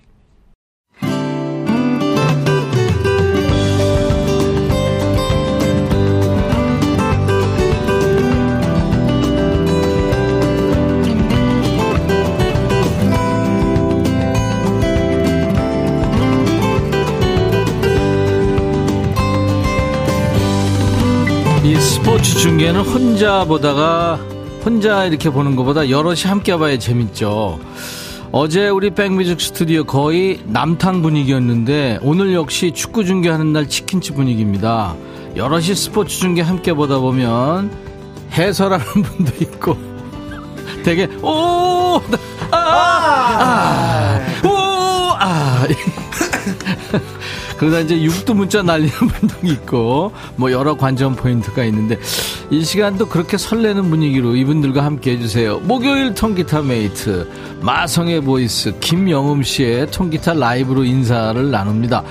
스포츠 중계는 혼자 보다가 혼자 이렇게 보는 것보다 여럿이 함께 봐야 재밌죠. 어제 우리 백뮤직 스튜디오 거의 남탕 분위기였는데 오늘 역시 축구 중계하는 날 치킨집 분위기입니다. 여럿이 스포츠 중계 함께 보다 보면 해설하는 분도 있고 되게 오! 아! 아! 오! 아! 그러다 이제 육두 문자 날리는 분도 있고 뭐 여러 관전 포인트가 있는데 이 시간도 그렇게 설레는 분위기로 이분들과 함께 해주세요. 목요일 통기타 mate 마성의 voice 김영흠 씨의 통기타 라이브로 인사를 나눕니다.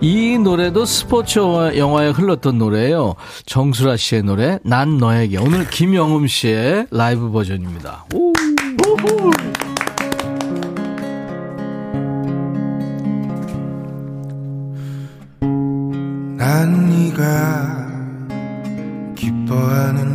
이 노래도 스포츠 영화에 흘렀던 노래예요. 정수라 씨의 노래 난 너에게 오늘 김영흠 씨의 라이브 버전입니다. 오. 난 네가 기뻐하는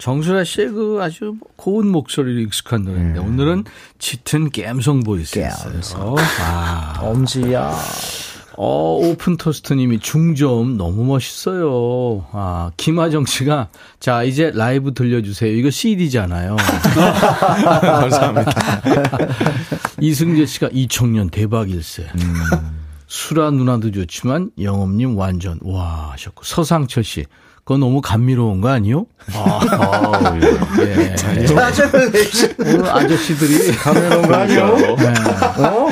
정수라 씨의 그 아주 고운 목소리로 익숙한 노래인데 오늘은 짙은 갬성 보이스였어요. 아, 엄지야. 어, 오픈 토스트님이 중저음 너무 멋있어요. 아, 김하정 씨가 자 이제 라이브 들려주세요. 이거 CD잖아요. 감사합니다. 이승재 씨가 이 청년 대박일세. 수라 누나도 좋지만 영업님 완전 와 하셨고 서상철 씨 그거 너무 감미로운 거 아니요? 아, 예. 예. 오늘 아저씨들이 감미로운 거 아니요?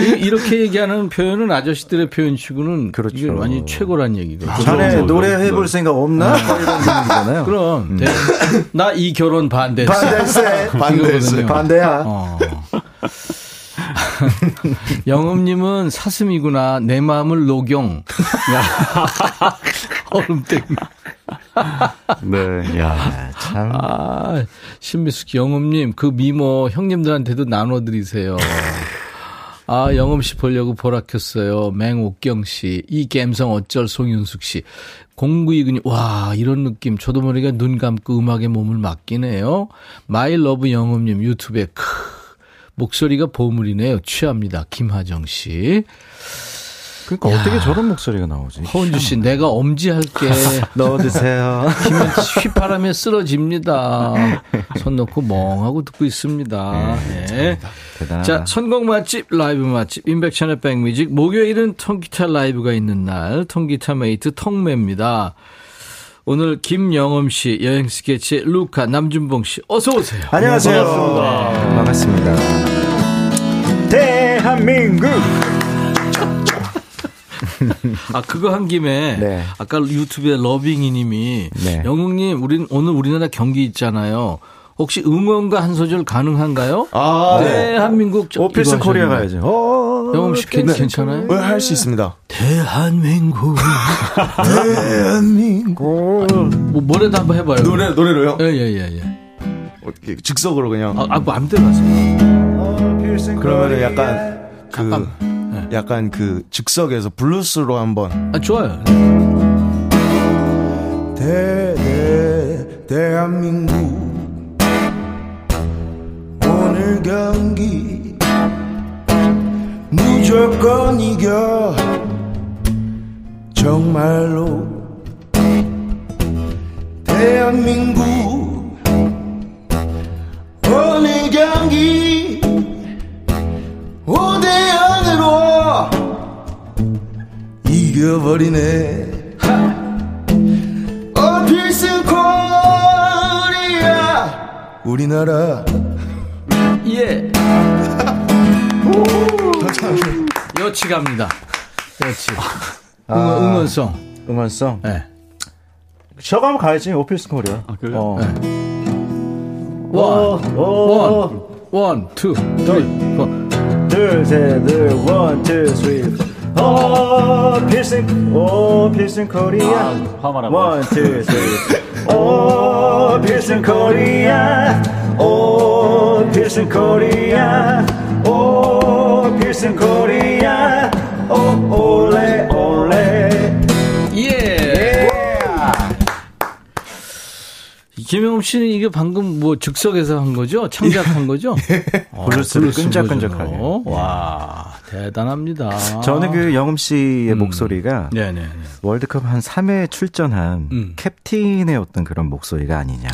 이- 이렇게 얘기하는 표현은 아저씨들의 표현치고는 그렇죠. 이게 완전 최고란 얘기거든요. 자네 노래 해볼 생각 없나? 뭐 이런 분위기잖아요. 그럼 나이 결혼 반대세. 반대세. 이거거든요. 반대야. 어. 영음님은 사슴이구나. 내 마음을 녹용. 얼음땡. 네, 야. 참. 아, 신미숙 영음님, 그 미모 형님들한테도 나눠드리세요. 아, 영음 씨 보려고 보라 켰어요. 맹옥경 씨, 이 갬성 어쩔 송윤숙 씨. 0929님, 와, 이런 느낌. 저도 모르게 눈 감고 음악에 몸을 맡기네요. my love 영음님 유튜브에 크. 목소리가 보물이네요. 취합니다. 김하정 씨. 그러니까 어떻게 저런 목소리가 나오지? 허은주 씨, 내가 엄지할게. 넣어주세요. 기면 휘파람에 쓰러집니다. 손 놓고 멍하고 듣고 있습니다. 네. 대단하다. 자, 선곡 맛집, 라이브 맛집, 인백션의 백뮤직. 목요일은 통기타 라이브가 있는 날, 통기타 메이트 통매입니다. 오늘 김영엄 씨, 여행 스케치 루카 남준봉 씨, 어서 오세요. 안녕하세요. 반갑습니다. 대한민국. 아, 그거 한 김에 네. 아까 유튜브에 러빙이 님이 네. 영웅님, 우린 오늘 우리나라 경기 있잖아요. 혹시 응원가 한 소절 가능한가요? 아, 대한민국 저- 오필스 이거 코리아. 가야죠. 어, 영웅 씨 괜- 괜찮아요? 네, 할수 있습니다. 대한민국. 대한민국. 뭐 뭐라도 한번 해봐요. 노래, 노래로요? 예예예 예. 어, 이렇게 즉석으로 그냥. 아, 아, 뭐 아무데나 하세요. 그러면은 약간 그 잠깐. 약간 그 즉석에서 블루스로 한번. 아 좋아요. 대대 대한민국. 오늘 경기 무조건 이겨. 정말로 대한민국 응원성. 예. 저거 한번 가야지. 오 필승 코리아. 아, 그래요? 어. one, one, one, two, four. 둘, 셋, 둘, one, two, three. 오, 필승, 오, 필승 코리아. 아, 화말하고. one, two, three. 오, 필승 코리아. 오, 필승 코리아. 오, 필승 코리아. 김영웅 씨는 이게 방금 뭐 즉석에서 한 거죠? 창작한 거죠? 어, 블루스를 블루스 끈적끈적하게. 버전으로. 와, 대단합니다. 저는 그 영음 씨의 음. 목소리가 네네. 월드컵 한 3회 출전한 음. 캡틴의 어떤 그런 목소리가 아니냐.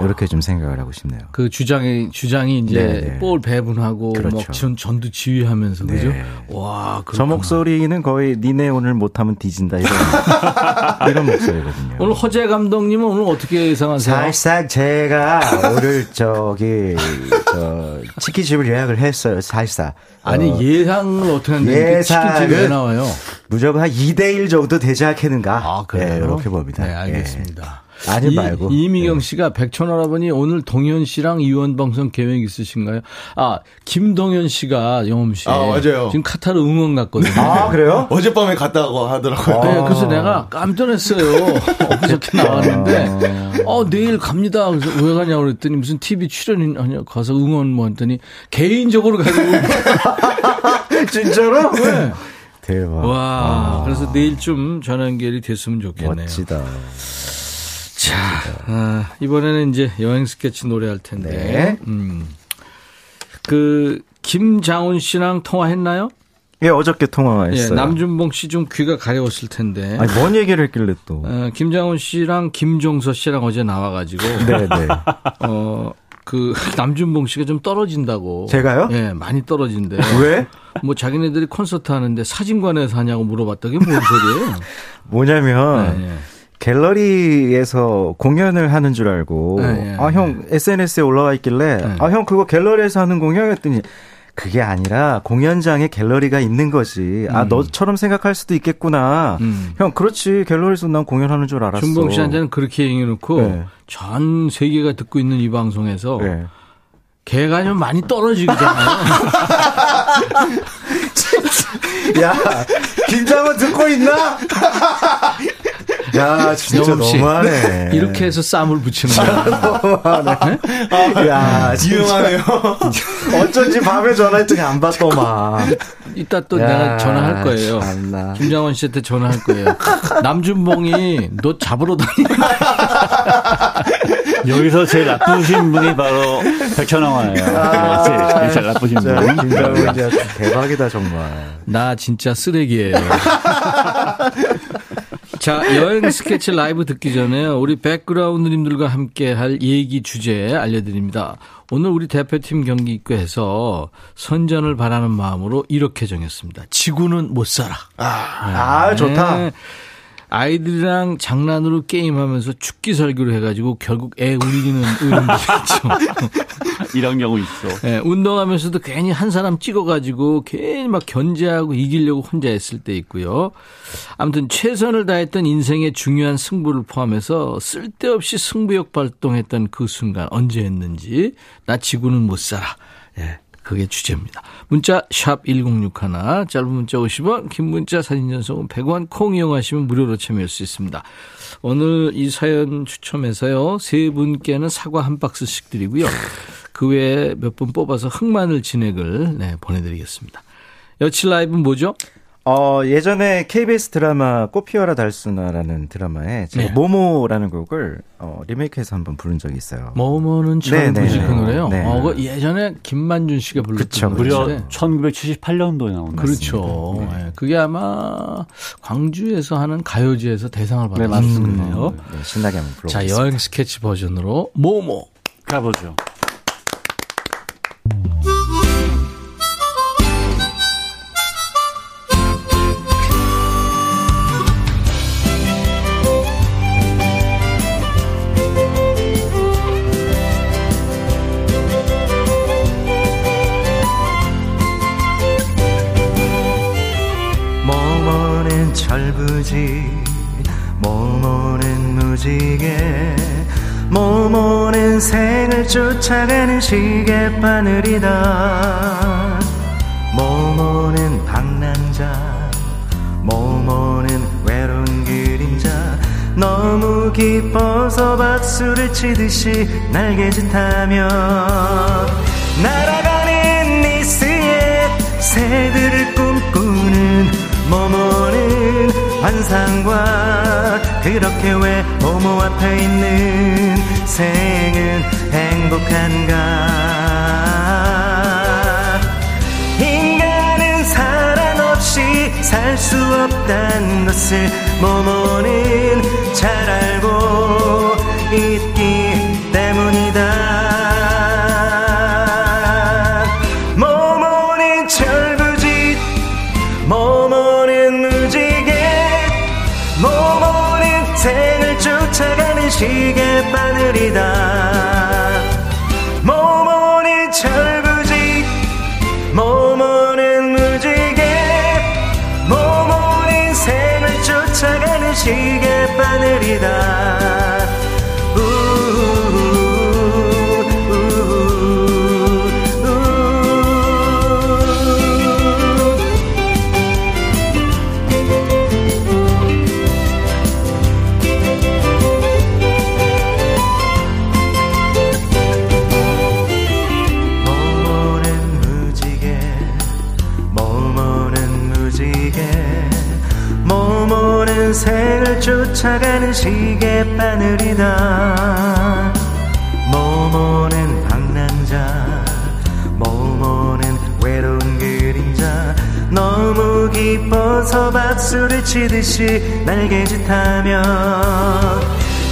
이렇게 좀 생각을 하고 싶네요. 그 주장이 주장이 이제 네네. 볼 배분하고 그렇죠. 뭐 진, 진두 지휘하면서 그죠? 네. 와, 저 그렇구나. 목소리는 거의 니네 오늘 못하면 뒤진다 이런 이런 목소리거든요. 오늘 허재 감독님은 오늘 어떻게 예상하세요? 살짝 제가 오늘 저기 저 치킨집을 예약을 했어요. 살짝. 아니 어, 예상을 어떻게 하는데 예상은- 왜 나와요? 무조건 한 2대1 정도 되지 않겠는가. 아, 그래요? 네, 이렇게 봅니다. 네, 알겠습니다. 예. 아니 이- 말고. 이미경 네. 씨가 백천 할아버니 오늘 동현 씨랑 이원 방송 계획 있으신가요? 아, 김동현 씨가 영음 씨. 아, 맞아요. 지금 카타르 응원 갔거든요. 아, 그래요? 어젯밤에 갔다고 하더라고요. 네, 그래서 내가 깜짝 놀랐어요. 엊그저께 나왔는데, 어, 내일 갑니다. 그래서 왜 가냐고 그랬더니 무슨 TV 출연이냐 가서 응원 뭐 했더니 개인적으로 가지고. 진짜로? 네. 대박. 와, 그래서 내일쯤 전화 연결이 됐으면 좋겠네요. 멋지다. 자, 아, 이번에는 이제 여행 스케치 노래할 텐데, 네. 음, 그 김장훈 씨랑 통화했나요? 예, 어저께 통화했어요. 예, 남준봉 씨 좀 귀가 가려웠을 텐데. 아니, 뭔 얘기를 했길래 또. 어, 김장훈 씨랑 김종서 씨랑 어제 나와가지고, 네, 네. 어, 그 남준봉 씨가 좀 떨어진다고. 제가요? 예, 많이 떨어진대. 왜? 뭐 자기네들이 콘서트 하는데 사진관에서 하냐고 물어봤다. 그게 뭔 소리예요? 뭐냐면, 예, 예. 갤러리에서 공연을 하는 줄 알고, 네, 네, 아, 형, SNS에 올라와 있길래, 네. 아, 형, 그거 갤러리에서 하는 공연이었더니, 그게 아니라 공연장에 갤러리가 있는 거지. 아, 음. 너처럼 생각할 수도 있겠구나. 음. 형, 그렇지. 갤러리에서 난 공연하는 줄 알았어. 준봉 씨한테는 그렇게 얘기해놓고 네. 전 세계가 듣고 있는 이 방송에서 네. 개가 좀 많이 떨어지잖아요. 야, 김장은 듣고 있나? 야, 진짜. 너무하네. 이렇게 해서 쌈을 붙이는 거야. 야, 유용하네요. 어쩐지 밤에 전화했더니 안 받더만. 이따 또 야, 내가 전화할 거예요. 참나. 김장원 씨한테 전화할 거예요. 남준봉이 너 잡으러 다니. 여기서 제일 나쁘신 분이 바로 백천왕화예요. 아, 제일, 제일 나쁘신 분. 진짜 대박이다 정말. 나 진짜 쓰레기예요. 자, 여행 스케치 라이브 듣기 전에 우리 백그라운드님들과 함께 할 얘기 주제 알려드립니다. 오늘 우리 대표팀 경기 있고 해서 선전을 바라는 마음으로 이렇게 정했습니다. 지구는 못 살아. 아, 좋다. 네. 아이들이랑 장난으로 게임하면서 죽기 살기로 해가지고 결국 애 울리는 어른들이 있죠. 이런 경우 있어. 예, 운동하면서도 괜히 한 사람 찍어가지고 괜히 막 견제하고 이기려고 혼자 했을 때 있고요. 아무튼 최선을 다했던 인생의 중요한 승부를 포함해서 쓸데없이 승부욕 발동했던 그 순간 언제 했는지 나 지구는 못 살아. 예. 그게 주제입니다. 문자 샵 1061, 짧은 문자 50원, 긴 문자 사진 전송은 100원, 콩 이용하시면 무료로 참여할 수 있습니다. 오늘 이 사연 추첨해서요. 세 분께는 사과 한 박스씩 드리고요. 그 외에 몇 분 뽑아서 흑마늘 진액을 네, 보내드리겠습니다. 여칠 라이브 뭐죠? 어, 예전에 KBS 드라마 꽃피어라 달수나라는 드라마에 제가 네. 모모라는 곡을 어, 리메이크해서 한번 부른 적이 있어요. 뭐뭐는 처음 네, 네, 부르신 그 네. 노래요? 네. 어, 그 예전에 김만준 씨가 불렀던 무려 노래인데. 1978년도에 나온 그렇죠. 예, 그게 아마 광주에서 하는 가요제에서 대상을 네, 받았을. 거예요. 네, 신나게 한번 음. 자, 불러보겠습니다. 여행 스케치 버전으로 모모. 가보죠. 쫓아가는 시계 바늘이다. 모모는 방랑자 모모는 외로운 그림자. 너무 기뻐서 박수를 치듯이 날개짓하며 날아가는 니스의 새들을 꿈꾸는 모모는 환상과 그렇게 왜 모모 앞에 있는 생은 행복한가. 인간은 사랑 없이 살 수 없다는 것을 모모는 잘 알고 있기 때문이 생을 쫓아가는 시계 바늘이다. 모모는 방랑자 모모는 외로운 그림자. 너무 기뻐서 박수를 치듯이 날개짓하며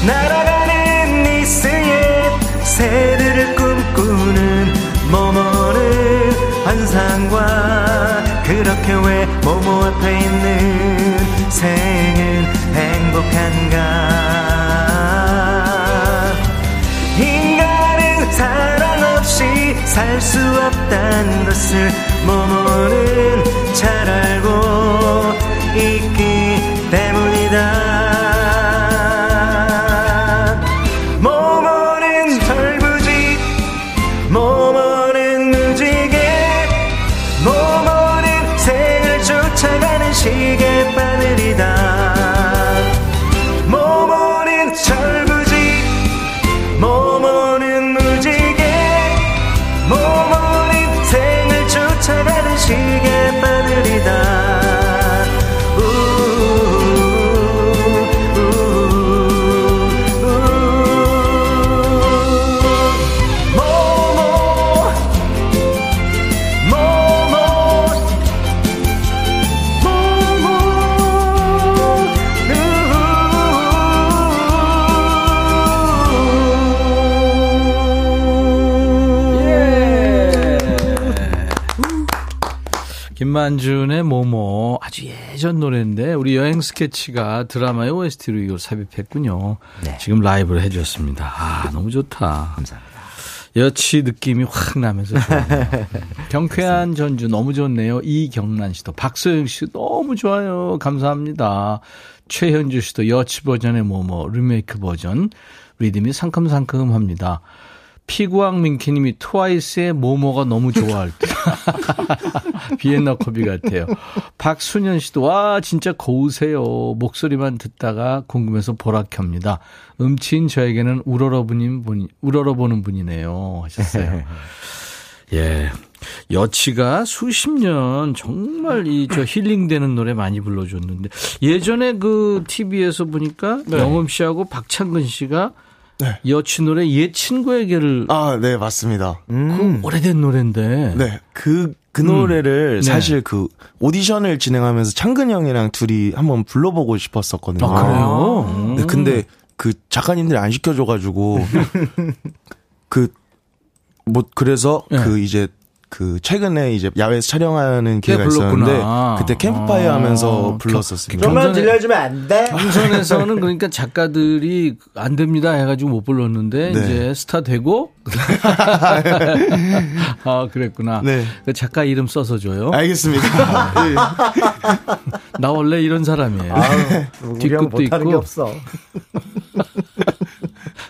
날아가는 니스의 새들을 꿈꾸는 모모는 환상과 그렇게 왜 모모 앞에 있는 생은 행복한가? 인간은 사랑 없이 살 수 없다는 것을 모모는 잘 알고 김만준의 모모 아주 예전 노래인데 우리 여행 스케치가 드라마의 OST로 이걸 삽입했군요. 지금 라이브를 해줬습니다. 아 너무 좋다. 감사합니다. 여치 느낌이 확 나면서 좋아요. 경쾌한 전주 너무 좋네요. 이경란 씨도 박소영 씨 너무 좋아요. 감사합니다. 최현주 씨도 여치 버전의 모모 리메이크 버전 리듬이 상큼상큼합니다. 피구왕 민키님이 트와이스의 모모가 너무 좋아할 때. 비엔나 커피 같아요. 박순현 씨도 와 진짜 고우세요. 목소리만 듣다가 궁금해서 보라 켭니다. 음치인 저에게는 우러러보는 분이 우러러보는 분이네요. 하셨어요. 예. 여치가 수십 년 정말 이 저 힐링되는 노래 많이 불러줬는데 예전에 그 TV에서 보니까 네. 영음 씨하고 박창근 씨가 여치 노래 옛 친구에게를 아, 네, 맞습니다. 그 오래된 노래인데 네, 그, 그 노래를 네. 사실 그 오디션을 진행하면서 창근 형이랑 둘이 한번 불러보고 싶었었거든요. 아, 그래요? 네, 근데 그 작가님들이 안 시켜줘가지고 그, 뭐, 그래서 네. 그 이제 그 최근에 이제 야외에서 촬영하는 기회가. 있었는데 그때 캠프파이어 아, 하면서 겨- 불렀었습니다. 좀만 경선에- 들려주면 안 돼? 경선에서는 그러니까 작가들이 안 됩니다 해가지고 못 불렀는데 네. 이제 스타 되고 아 그랬구나. 네. 그 작가 이름 써서 줘요. 알겠습니다. 예. 나 원래 이런 사람이에요. 뒷급도 있고 없어.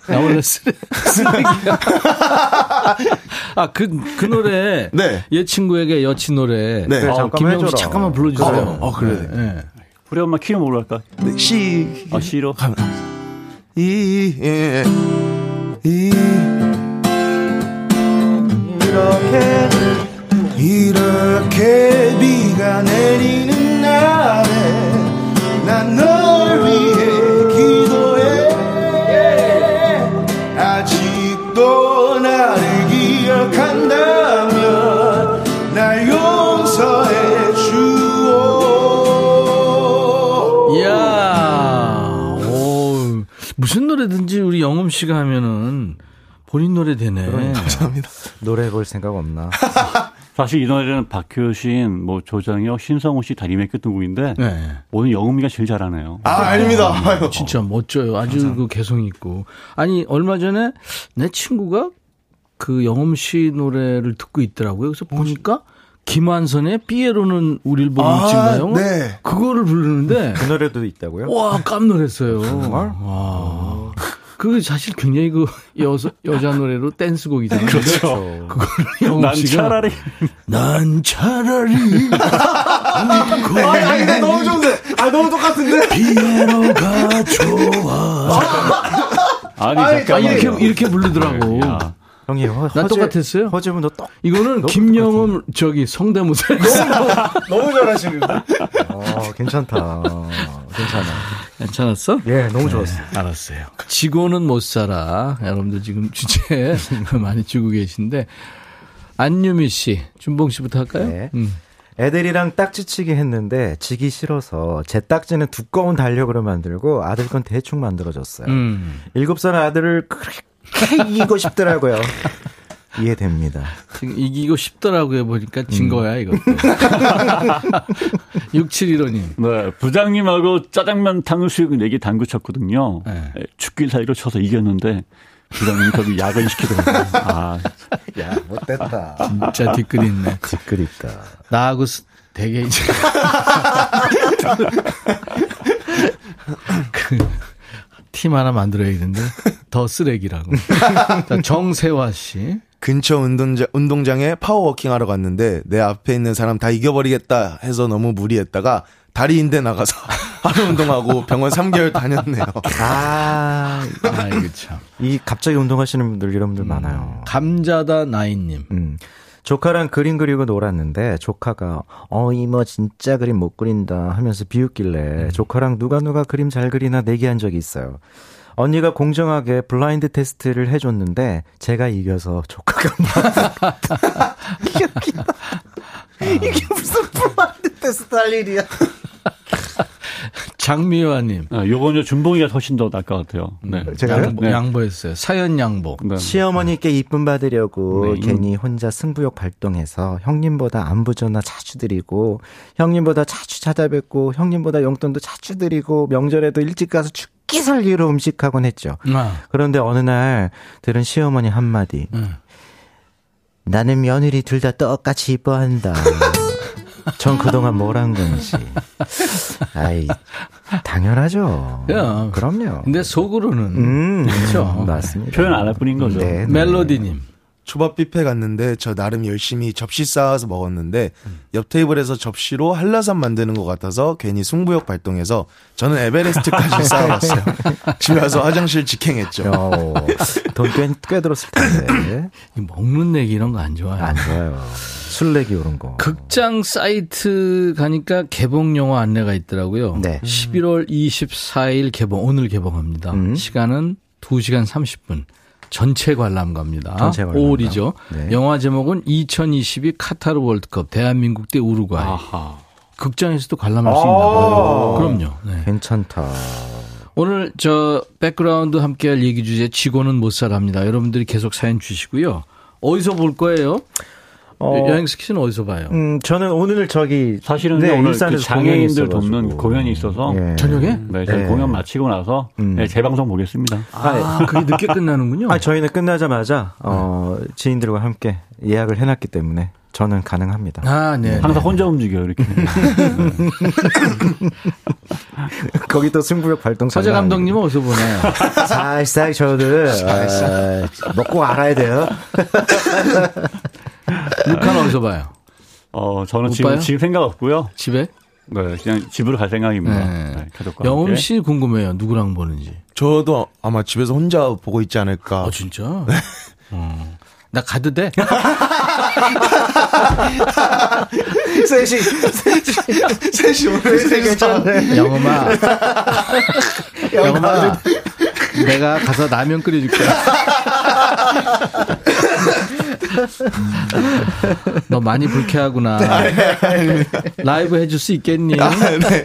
나 원래 쓰레, 쓰레기야. 아 그 그 노래 네. 얘 친구에게 여친 노래. 네. 어, 잠깐만 김영수 해줘라. 잠깐만 불러주세요. 어, 어, 그래. 네, 네. 우리 엄마 키는 뭘로 할까? 네, 시, 아, 시로? 이, 예, 이, 이렇게 이렇게 비가 내리는 노래든지 우리 영음 씨가 하면은 본인 노래 되네. 감사합니다. 노래 볼 생각 없나? 사실 이 노래는 박효신, 뭐 조장혁, 신성호 씨 다 리메이크했던 곡인데 네. 오늘 영음이가 제일 잘하네요. 아, 아닙니다. 아유. 진짜 멋져요. 아주 그 개성 있고. 아니 얼마 전에 내 친구가 그 영음 씨 노래를 듣고 있더라고요. 그래서 보니까 김한선의 삐에로는 우릴 보고 아, 있지인가요? 네. 그거를 부르는데 그 노래도 있다고요? 와 깜놀했어요. 와. 그 사실 굉장히 그 여자 여자 노래로 댄스곡이잖아요. 그렇죠. 그거를 영음 난 씨가 차라리 난 차라리 아니, 아니, 근데 너무 좋은데. 아, 너무 똑같은데. 피에로가 좋아. 아니 아, 잠깐만 이렇게 이렇게 부르더라고. 야. 형님, 허, 난 똑같았어요. 허재분도 똑. 이거는 김영음 저기 성대모사. 너무 잘하시는데. 어, 괜찮다. 괜찮아. 괜찮았어? 예, 너무 좋았어. 알았어요. 지고는 못 살아. 여러분들 지금 주제 많이 주고 계신데 안유미 씨, 준봉 씨부터 할까요? 네. 음. 애들이랑 딱지치기 했는데 지기 싫어서 제 딱지는 두꺼운 달력으로 만들고 아들 건 대충 만들어줬어요. 음. 일곱 살 아들을 그렇게 이기고 싶더라고요. 이해됩니다. 지금 이기고 싶더라고요. 보니까 진 거야, 이것도. 6715님. 네, 부장님하고 짜장면 탕수육 내기 당구 쳤거든요. 네. 네, 죽길 사이로 쳐서 이겼는데 부장님이 결국 야근시키더라고요. 아, 야, 못됐다. 진짜 뒤끝 있네. 뒤끝 있다. 나하고 스- 되게 이제. 그, 팀 하나 만들어야겠는데. 더 쓰레기라고. 자, 정세화 씨. 근처 운동장, 운동장에 power walking 하러 갔는데 내 앞에 있는 사람 다 이겨버리겠다 해서 너무 무리했다가 다리 인대 나가서 하루 운동하고 병원 3개월 다녔네요. 아, 아, 이거 참. 이 갑자기 운동하시는 분들 이런 분들 많아요. 감자다 나인님. 음. 조카랑 그림 그리고 놀았는데 조카가 어 이모 진짜 그림 못 그린다 하면서 비웃길래 조카랑 누가 누가 그림 잘 그리나 내기한 적이 있어요. 언니가 공정하게 블라인드 테스트를 해줬는데 제가 이겨서 조카가 이게 웃기다. 이게 무슨 블라인드 테스트 할 일이야. 장미화님. 아, 요거는 준봉이가 훨씬 더 나을 것 같아요. 네. 제가요? 양보, 네. 양보했어요. 사연 양보. 네. 시어머니께 이쁨 받으려고 네. 괜히 혼자 승부욕 발동해서 형님보다 안부 전화 자주 드리고 형님보다 자주 찾아뵙고 형님보다 용돈도 자주 드리고 명절에도 일찍 가서 죽기 살기로 음식하곤 했죠. 아, 그런데 어느 날 들은 시어머니 한마디. 음. 나는 며느리 둘 다 똑같이 이뻐한다. 전 그동안 뭘 한 건지. 아이, 당연하죠. 야. 그럼요. 근데 속으로는. 음, 그렇죠. 맞습니다. 표현 안 할 뿐인 거죠. 네, 네. 멜로디님. 초밥 뷔페 갔는데 저 나름 열심히 접시 쌓아서 먹었는데 옆 테이블에서 접시로 한라산 만드는 것 같아서 괜히 승부욕 발동해서 저는 에베레스트까지 쌓아왔어요. 집에 와서 화장실 직행했죠. 어, 돈꽤 꽤 들었을 텐데. 이 먹는 내기 이런 거 안 좋아요. 안 좋아요. 술래기 이런 거. 극장 사이트 가니까 개봉 영화 안내가 있더라고요. 네. 11월 24일 개봉, 오늘 개봉합니다. 음. 시간은 2시간 30분. 전체 관람가입니다. 전체 관람가. 5월이죠. 네. 영화 제목은 2022 카타르 월드컵 대한민국 대 우루과이. 아하. 극장에서도 관람할 수 있나 봐요. 그럼요. 네. 괜찮다. 오늘 저 백그라운드 함께할 얘기 주제 지고는 못 살아입니다. 여러분들이 계속 사연 주시고요. 어디서 볼 거예요? 어, 여행 스케치는 어디서 봐요? 음, 저는 오늘 저기 사실은 네, 오늘 그 장애인들 돕는. 공연이 있어서 예. 저녁에? 네, 저희 네. 공연 마치고 나서 음. 네, 재방송 보겠습니다. 아, 그게 늦게 끝나는군요. 아, 저희는 끝나자마자 어, 지인들과 함께 예약을 해놨기 때문에 저는 가능합니다. 아, 네. 항상 혼자 움직여요, 이렇게. 거기 또 승부욕 발동 서재 감독님은 어디서 보나요? 살짝 저들 아, 먹고 알아야 돼요. 육한 어디서 봐요? 어, 저는 못 지금, 봐요? 지금 생각 없고요. 집에? 네, 그냥 집으로 갈 생각입니다. 네. 네, 가족과 영음. 씨 궁금해요. 누구랑 보는지. 저도 아마 집에서 혼자 보고 있지 않을까. 아, 진짜? 어. 나 가도 돼? 셋이 셋이 오늘 셋이 괜찮네. 영음아. 영음아. 내가 가서 라면 끓여줄게. 너 많이 불쾌하구나. 라이브 해줄 수 있겠니? 네.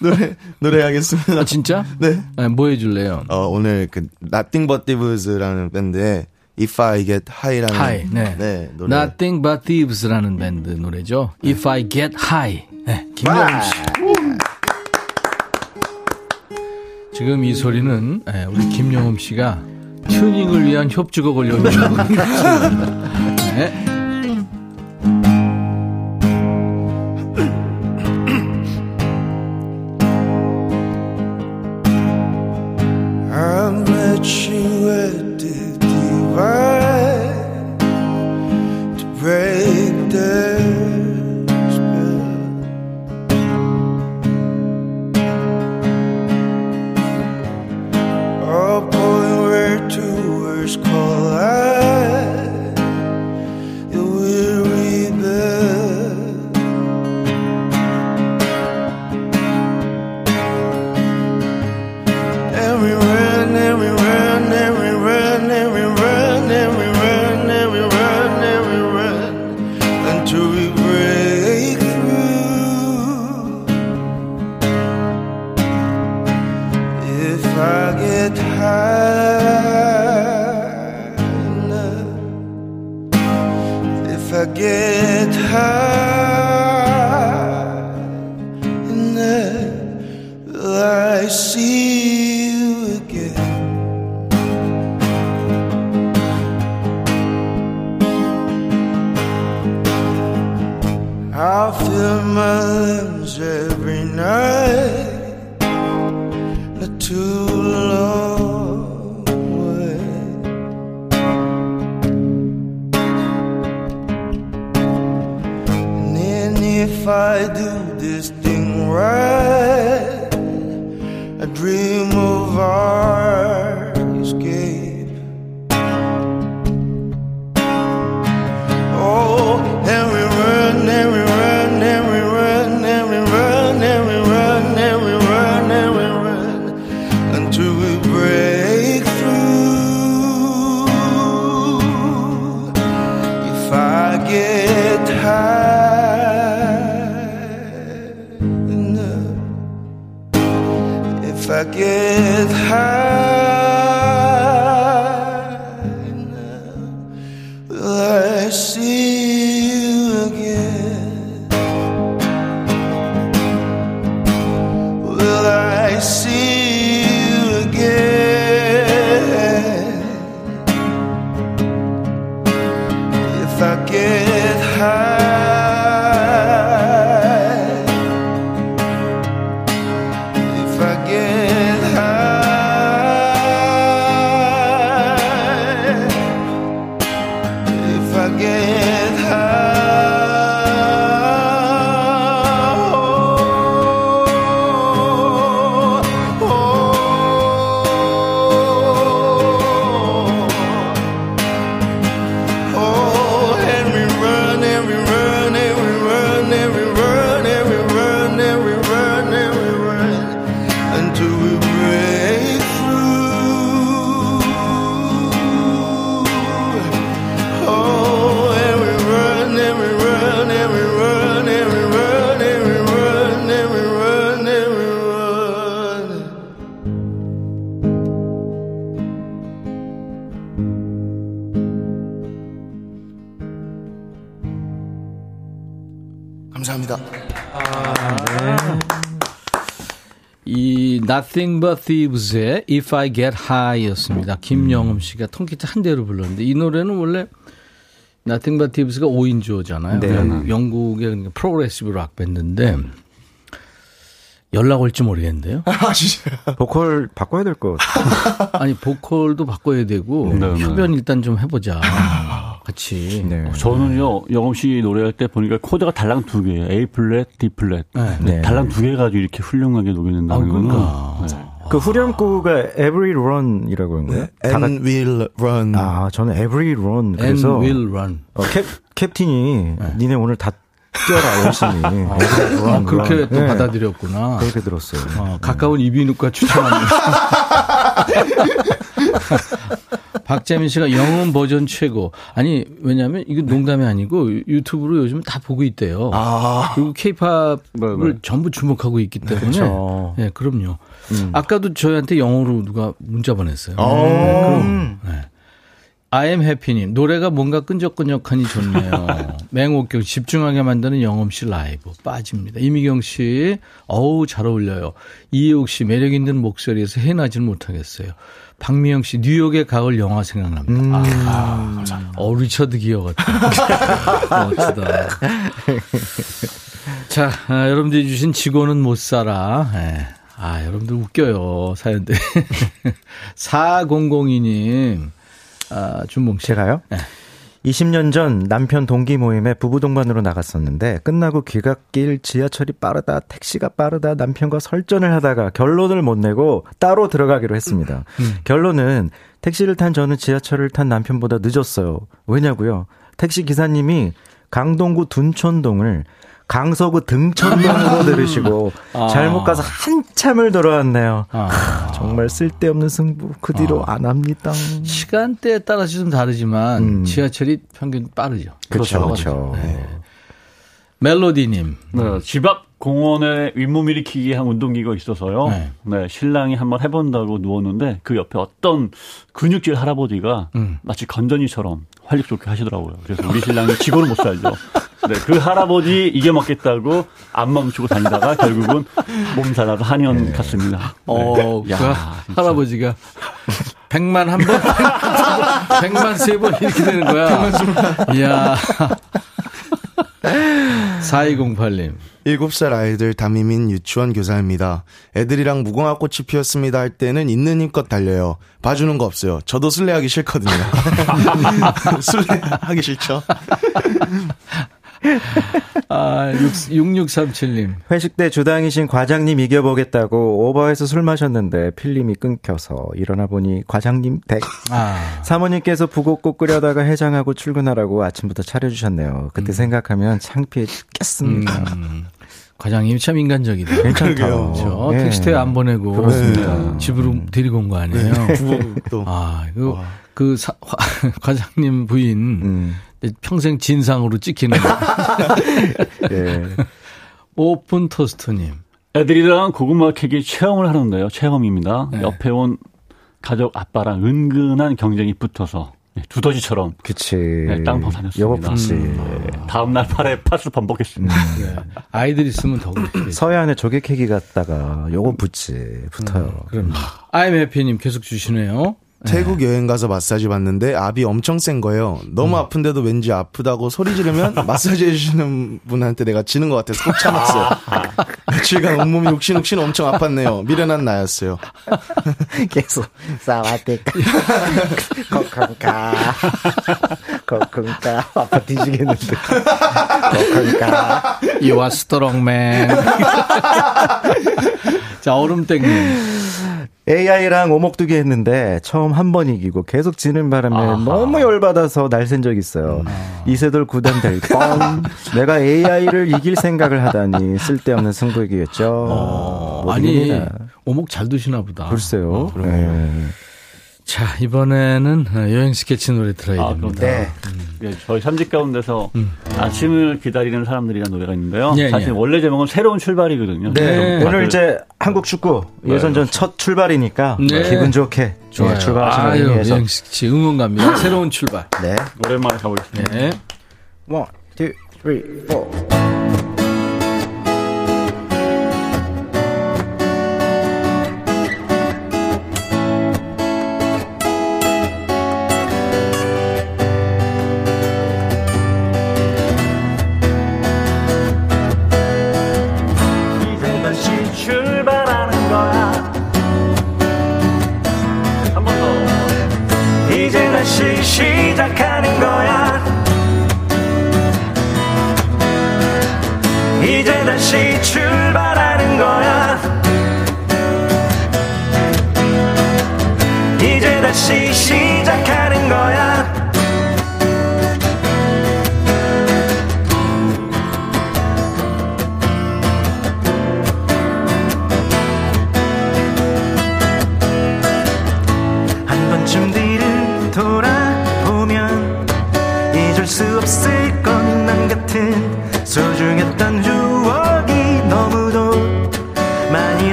노래 노래하겠습니다. 아, 진짜? 네. 네, 뭐 해줄래요? 어, 오늘 그 Nothing But Thieves라는 밴드의 If I Get High라는 High, 네. 노래. Nothing But Thieves라는 밴드 노래죠. If I Get High. 네, 김영웅 씨. 지금 이 소리는 예, 우리 김영음 씨가 튜닝을 위한 협주곡을 연주하고 있는 소리입니다. 네. I get high enough, if I get high enough, will I see you again? I'll fill my I do Nothing But Thieves의 If I Get High였습니다. 김영음 씨가 통기타 한 대로 불렀는데 이 노래는 원래 Nothing But Thieves가 5인조잖아요. 네. 영- 영국의 그러니까 progressive rock 밴드인데 연락 올지 모르겠는데요. 아, 진짜요? 보컬 바꿔야 될 것 같아요. 아니 보컬도 바꿔야 되고 네, 네. 협연 일단 좀 해보자. 같이. 네. 저는요, 영엄 씨 노래할 때 보니까 코드가 달랑 두 개예요. A 플랫, D 플랫. 네. 네. 달랑 두 개 가지고 이렇게 훌륭하게 녹여낸다는 아, 거는. 네. 그 후렴구가 Every Run이라고 한 거예요. 네? 다 같- And will run. 아, 저는 Every Run And 그래서 will run. 어, 캡 캡틴이 니네 오늘 다 뛰어라 열심히. 아, Run, 그렇게 Run. 또 네, 받아들였구나. 그렇게 들었어요. 어, 가까운 이비인후과 추천합니다. 박재민 씨가 영음 버전 최고. 아니, 왜냐면 이거 농담이 아니고 유튜브로 요즘 다 보고 있대요. 아. 그리고 케이팝을 네, 네. 전부 주목하고 있기 때문에. 그렇죠. 네, 그럼요. 음. 아까도 저희한테 영어로 누가 문자 보냈어요. 어. 네, 그럼. 네. I am happy님, 노래가 뭔가 끈적끈적하니 좋네요. 맹옥경, 집중하게 만드는 영엄 씨 라이브. 빠집니다. 이미경 씨, 어우, 잘 어울려요. 이혜옥 씨, 매력 있는 목소리에서 해나지는 못하겠어요. 박미영 씨, 뉴욕의 가을 영화 생각납니다. 아, 감사합니다. 어, 리처드 기어 같다. 멋지다. 자, 아, 여러분들이 주신 직원은 못 살아. 예. 아, 여러분들 웃겨요, 사연들. 4002님, 아, 준봉 씨. 제가요? 네. 20년 전 남편 동기 모임에 부부 동반으로 나갔었는데 끝나고 귀갓길 지하철이 빠르다 택시가 빠르다 남편과 설전을 하다가 결론을 못 내고 따로 들어가기로 했습니다. 결론은 택시를 탄 저는 지하철을 탄 남편보다 늦었어요. 왜냐고요? 택시 기사님이 강동구 둔촌동을 강서구 등촌동으로 들으시고 아. 잘못 가서 한참을 돌아왔네요. 아. 정말 쓸데없는 승부 그 뒤로 안 합니다. 시간대에 따라서 좀 다르지만 음. 지하철이 평균 빠르죠. 그렇죠. 그렇죠. 네. 멜로디님. 네, 집앞 공원에 윗몸 일으키기 한 운동기가 있어서요. 네. 네. 신랑이 한번 해본다고 누웠는데 그 옆에 어떤 근육질 할아버지가 음. 마치 건전이처럼 활력 좋게 하시더라고요. 그래서 우리 신랑이 지고는 못 살죠. 네, 그 할아버지 이겨먹겠다고 안 멈추고 다니다가 결국은 몸살나서 한의원 갔습니다. 어, 네. 그 야, 할아버지가 백만 한 번, 백만 세 번 이렇게 되는 거야. 이야. 4208님. 7살 아이들 담임인 유치원 교사입니다. 애들이랑 무궁화 꽃이 피었습니다 할 때는 있는 힘껏 달려요. 봐주는 거 없어요. 저도 술래하기 싫거든요. 술래하기 싫죠? 아, 6637님. 회식 때 주당이신 과장님 이겨보겠다고 오버해서 술 마셨는데 필름이 끊겨서 일어나 보니 과장님 댁. 아. 사모님께서 부곡국 끓여다가 해장하고 출근하라고 아침부터 차려주셨네요. 그때 생각하면 창피해 죽겠습니다. 음, 과장님이 참 인간적이다. 괜찮다. 그렇죠. 예. 택시에 안 보내고 그렇습니다. 집으로 데리고 온 거 아니에요? 또. 아, 그, 그 사- 과장님 부인 음. 평생 진상으로 찍히는 거. 예. 오픈 토스트님. 애들이랑 고구마 캐기 체험을 하는데요. 체험입니다. 네. 옆에 온 가족 아빠랑 은근한 경쟁이 붙어서 네, 두더지처럼 그치. 네, 땅펑 다녔습니다. 요거 붙지. 네, 다음날 팔에 파스 범벅했습니다. 네. 아이들 있으면 더 그렇게. 서해안에 조개 캐기 갔다가 요거 붙지. 붙어요. 그럼. 아임 해피님 계속 주시네요. 태국 여행 가서 마사지 받는데 압이 엄청 센 거예요. 너무 아픈데도 왠지 아프다고 소리 지르면 마사지 해주시는 분한테 내가 지는 것 같아서 꼭 참았어요. 며칠간 온몸이 욱신욱신 엄청 아팠네요. 미련한 나였어요. 계속 싸와대까 거컨까 거컨까 아파 뒤지겠는데 거컨까 You are strong man. 자, 얼음땡님. AI랑 오목두기 했는데 처음 한 번 이기고 계속 지는 바람에 너무 열받아서 날샌 적 있어요. 이세돌 구단 될 뻔. 내가 AI를 이길 생각을 하다니 쓸데없는 승부이겠죠. 어, 못 아니. 오목 잘 드시나 보다. 글쎄요. 어. 자, 이번에는 어, 여행 스케치 노래 들어야 아, 됩니다. 네. 음. 네. 저희 삼집 가운데서 음. 아침을 기다리는 사람들이라는 노래가 있는데요. 네, 사실 네. 원래 제목은 새로운 출발이거든요. 네. 네. 오늘 이제 한국 축구 네. 예선전 네. 첫 출발이니까 기분 좋게 좋아요. 출발하시는 분이 위해서. 여행 스케치 응원 갑니다. 아! 새로운 출발. 네. 오랜만에 가보겠습니다. 네. 1, 2, 3, 4. 시작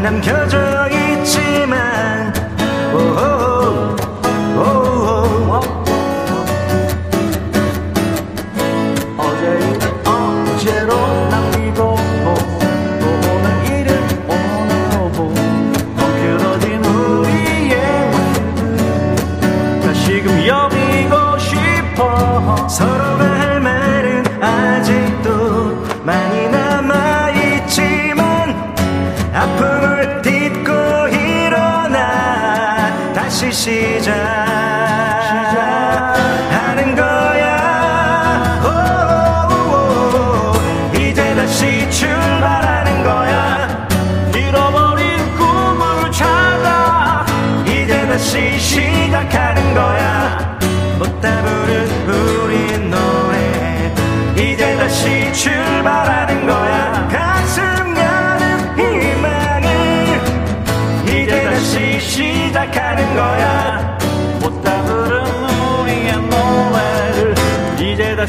남겨져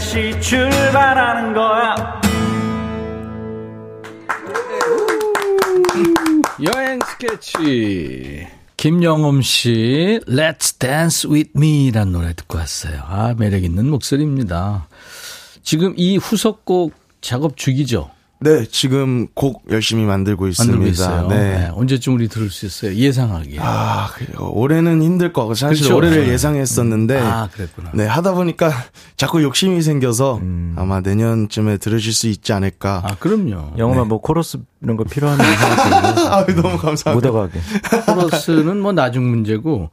다시 출발하는 거야 여행 스케치. 김영음 씨, Let's Dance With Me라는 노래 듣고 왔어요. 아, 매력 있는 목소리입니다. 지금 이 후속곡 작업 중이죠? 네, 지금 곡 열심히 만들고 있습니다. 만들고. 네. 네, 언제쯤 우리 들을 수 있어요? 예상하기에. 아, 그래요. 올해는 힘들 거. 사실 그렇죠. 올해를 네. 예상했었는데. 아, 그랬구나. 네, 하다 보니까 자꾸 욕심이 생겨서 아마 내년쯤에 들으실 수 있지 않을까. 아, 그럼요. 영어만 뭐 코러스 이런 거 필요하면 아, 너무 감사합니다. 묻어가게. 코러스는 뭐 나중 문제고.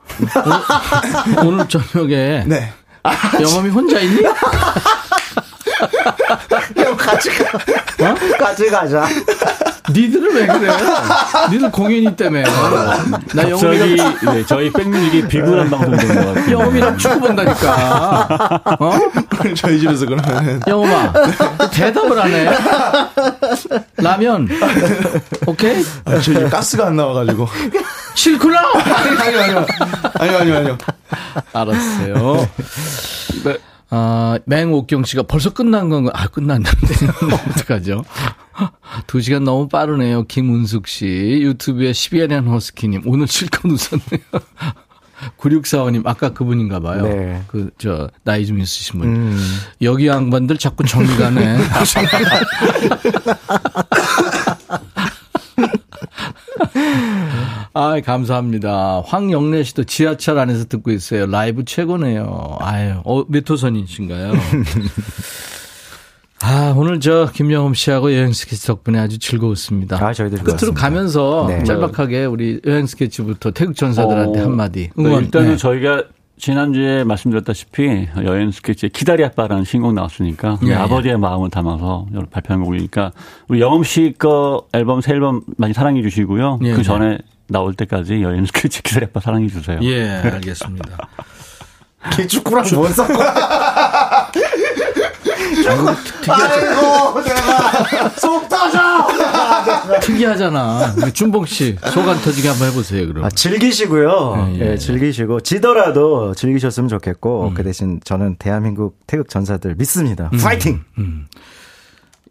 오늘, 오늘 저녁에. 네. 영험이 혼자 있니? 형 같이 가. 어? 같이 가자. 니들은 왜 그래? 니들 공연이 때문에. 나 갑자기 네, 저희 백뮤직이 비굴한 방송이 된것 같아요. 영험이랑 축구 본다니까. 어? 저희 집에서 그러면은. 영험아, 대답을 안 해. 라면. 오케이? 아, 저 이제 가스가 안 나와가지고. 싫구나! 아니요, 아니요. 아니요, 아니요, 아니요. 알았어요. 네. 아, 맹옥경 씨가 벌써 끝난 건가? 아, 끝났는데. 어떡하죠? 두 시간 너무 빠르네요. 김은숙 씨. 유튜브에 시베리안 허스키님. 오늘 실컷 웃었네요. 9645님, 아까 그분인가 봐요. 네. 그, 저, 나이 좀 있으신 분. 음. 여기 양반들 자꾸 정리 가네. 아, 감사합니다. 황영래 씨도 지하철 안에서 듣고 있어요. 라이브 최고네요. 아유, 어, 몇 호선이신가요? 아, 오늘 저 김영흠 씨하고 여행 스케치 덕분에 아주 즐거웠습니다. 아, 저희도 끝으로 즐거웠습니다. 가면서 네. 짤막하게 우리 여행 스케치부터 태극 전사들한테 어, 한마디. 네, 응원. 일단은 네. 저희가 지난주에 말씀드렸다시피 여행 스케치에 기다리 아빠라는 신곡 나왔으니까 예, 예. 아버지의 마음을 담아서 여러 발표한 곡이니까 우리 영엄 씨거 앨범 새 앨범 많이 사랑해 주시고요. 예, 그 예. 전에 나올 때까지 여행 스케치 기다리 아빠 사랑해 주세요. 예, 알겠습니다. 기축구랑 뭔 상관? 아이고, 내가 속 터져. 특이하잖아. 준봉 씨, 속안 터지게 한번 해보세요, 그럼. 아, 즐기시고요. 예, 예, 예. 즐기시고 지더라도 즐기셨으면 좋겠고 그 대신 저는 대한민국 태극 전사들 믿습니다. 파이팅.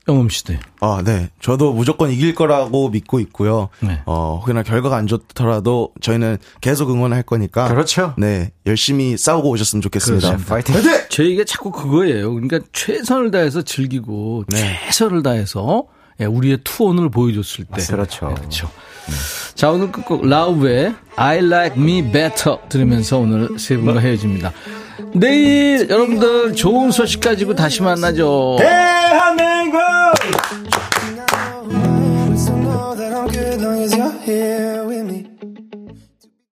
영음 씨도. 아, 네. 저도 무조건 이길 거라고 믿고 있고요. 네. 어, 혹여나 결과가 안 좋더라도 저희는 계속 응원할 거니까. 그렇죠. 네. 열심히 싸우고 오셨으면 좋겠습니다. 그렇죠. 파이팅. 저희가 자꾸 그거예요. 그러니까 최선을 다해서 즐기고 네. 최선을 다해서 예, 예, 우리의 투혼을 보여줬을 때. 그렇죠. 예, 그렇죠. 네. 자, 오늘 끝곡 라우의 I Like Me Better 들으면서 오늘 세 분과 헤어집니다. 내일 여러분들 좋은 소식 가지고 다시 만나죠. 대한민국!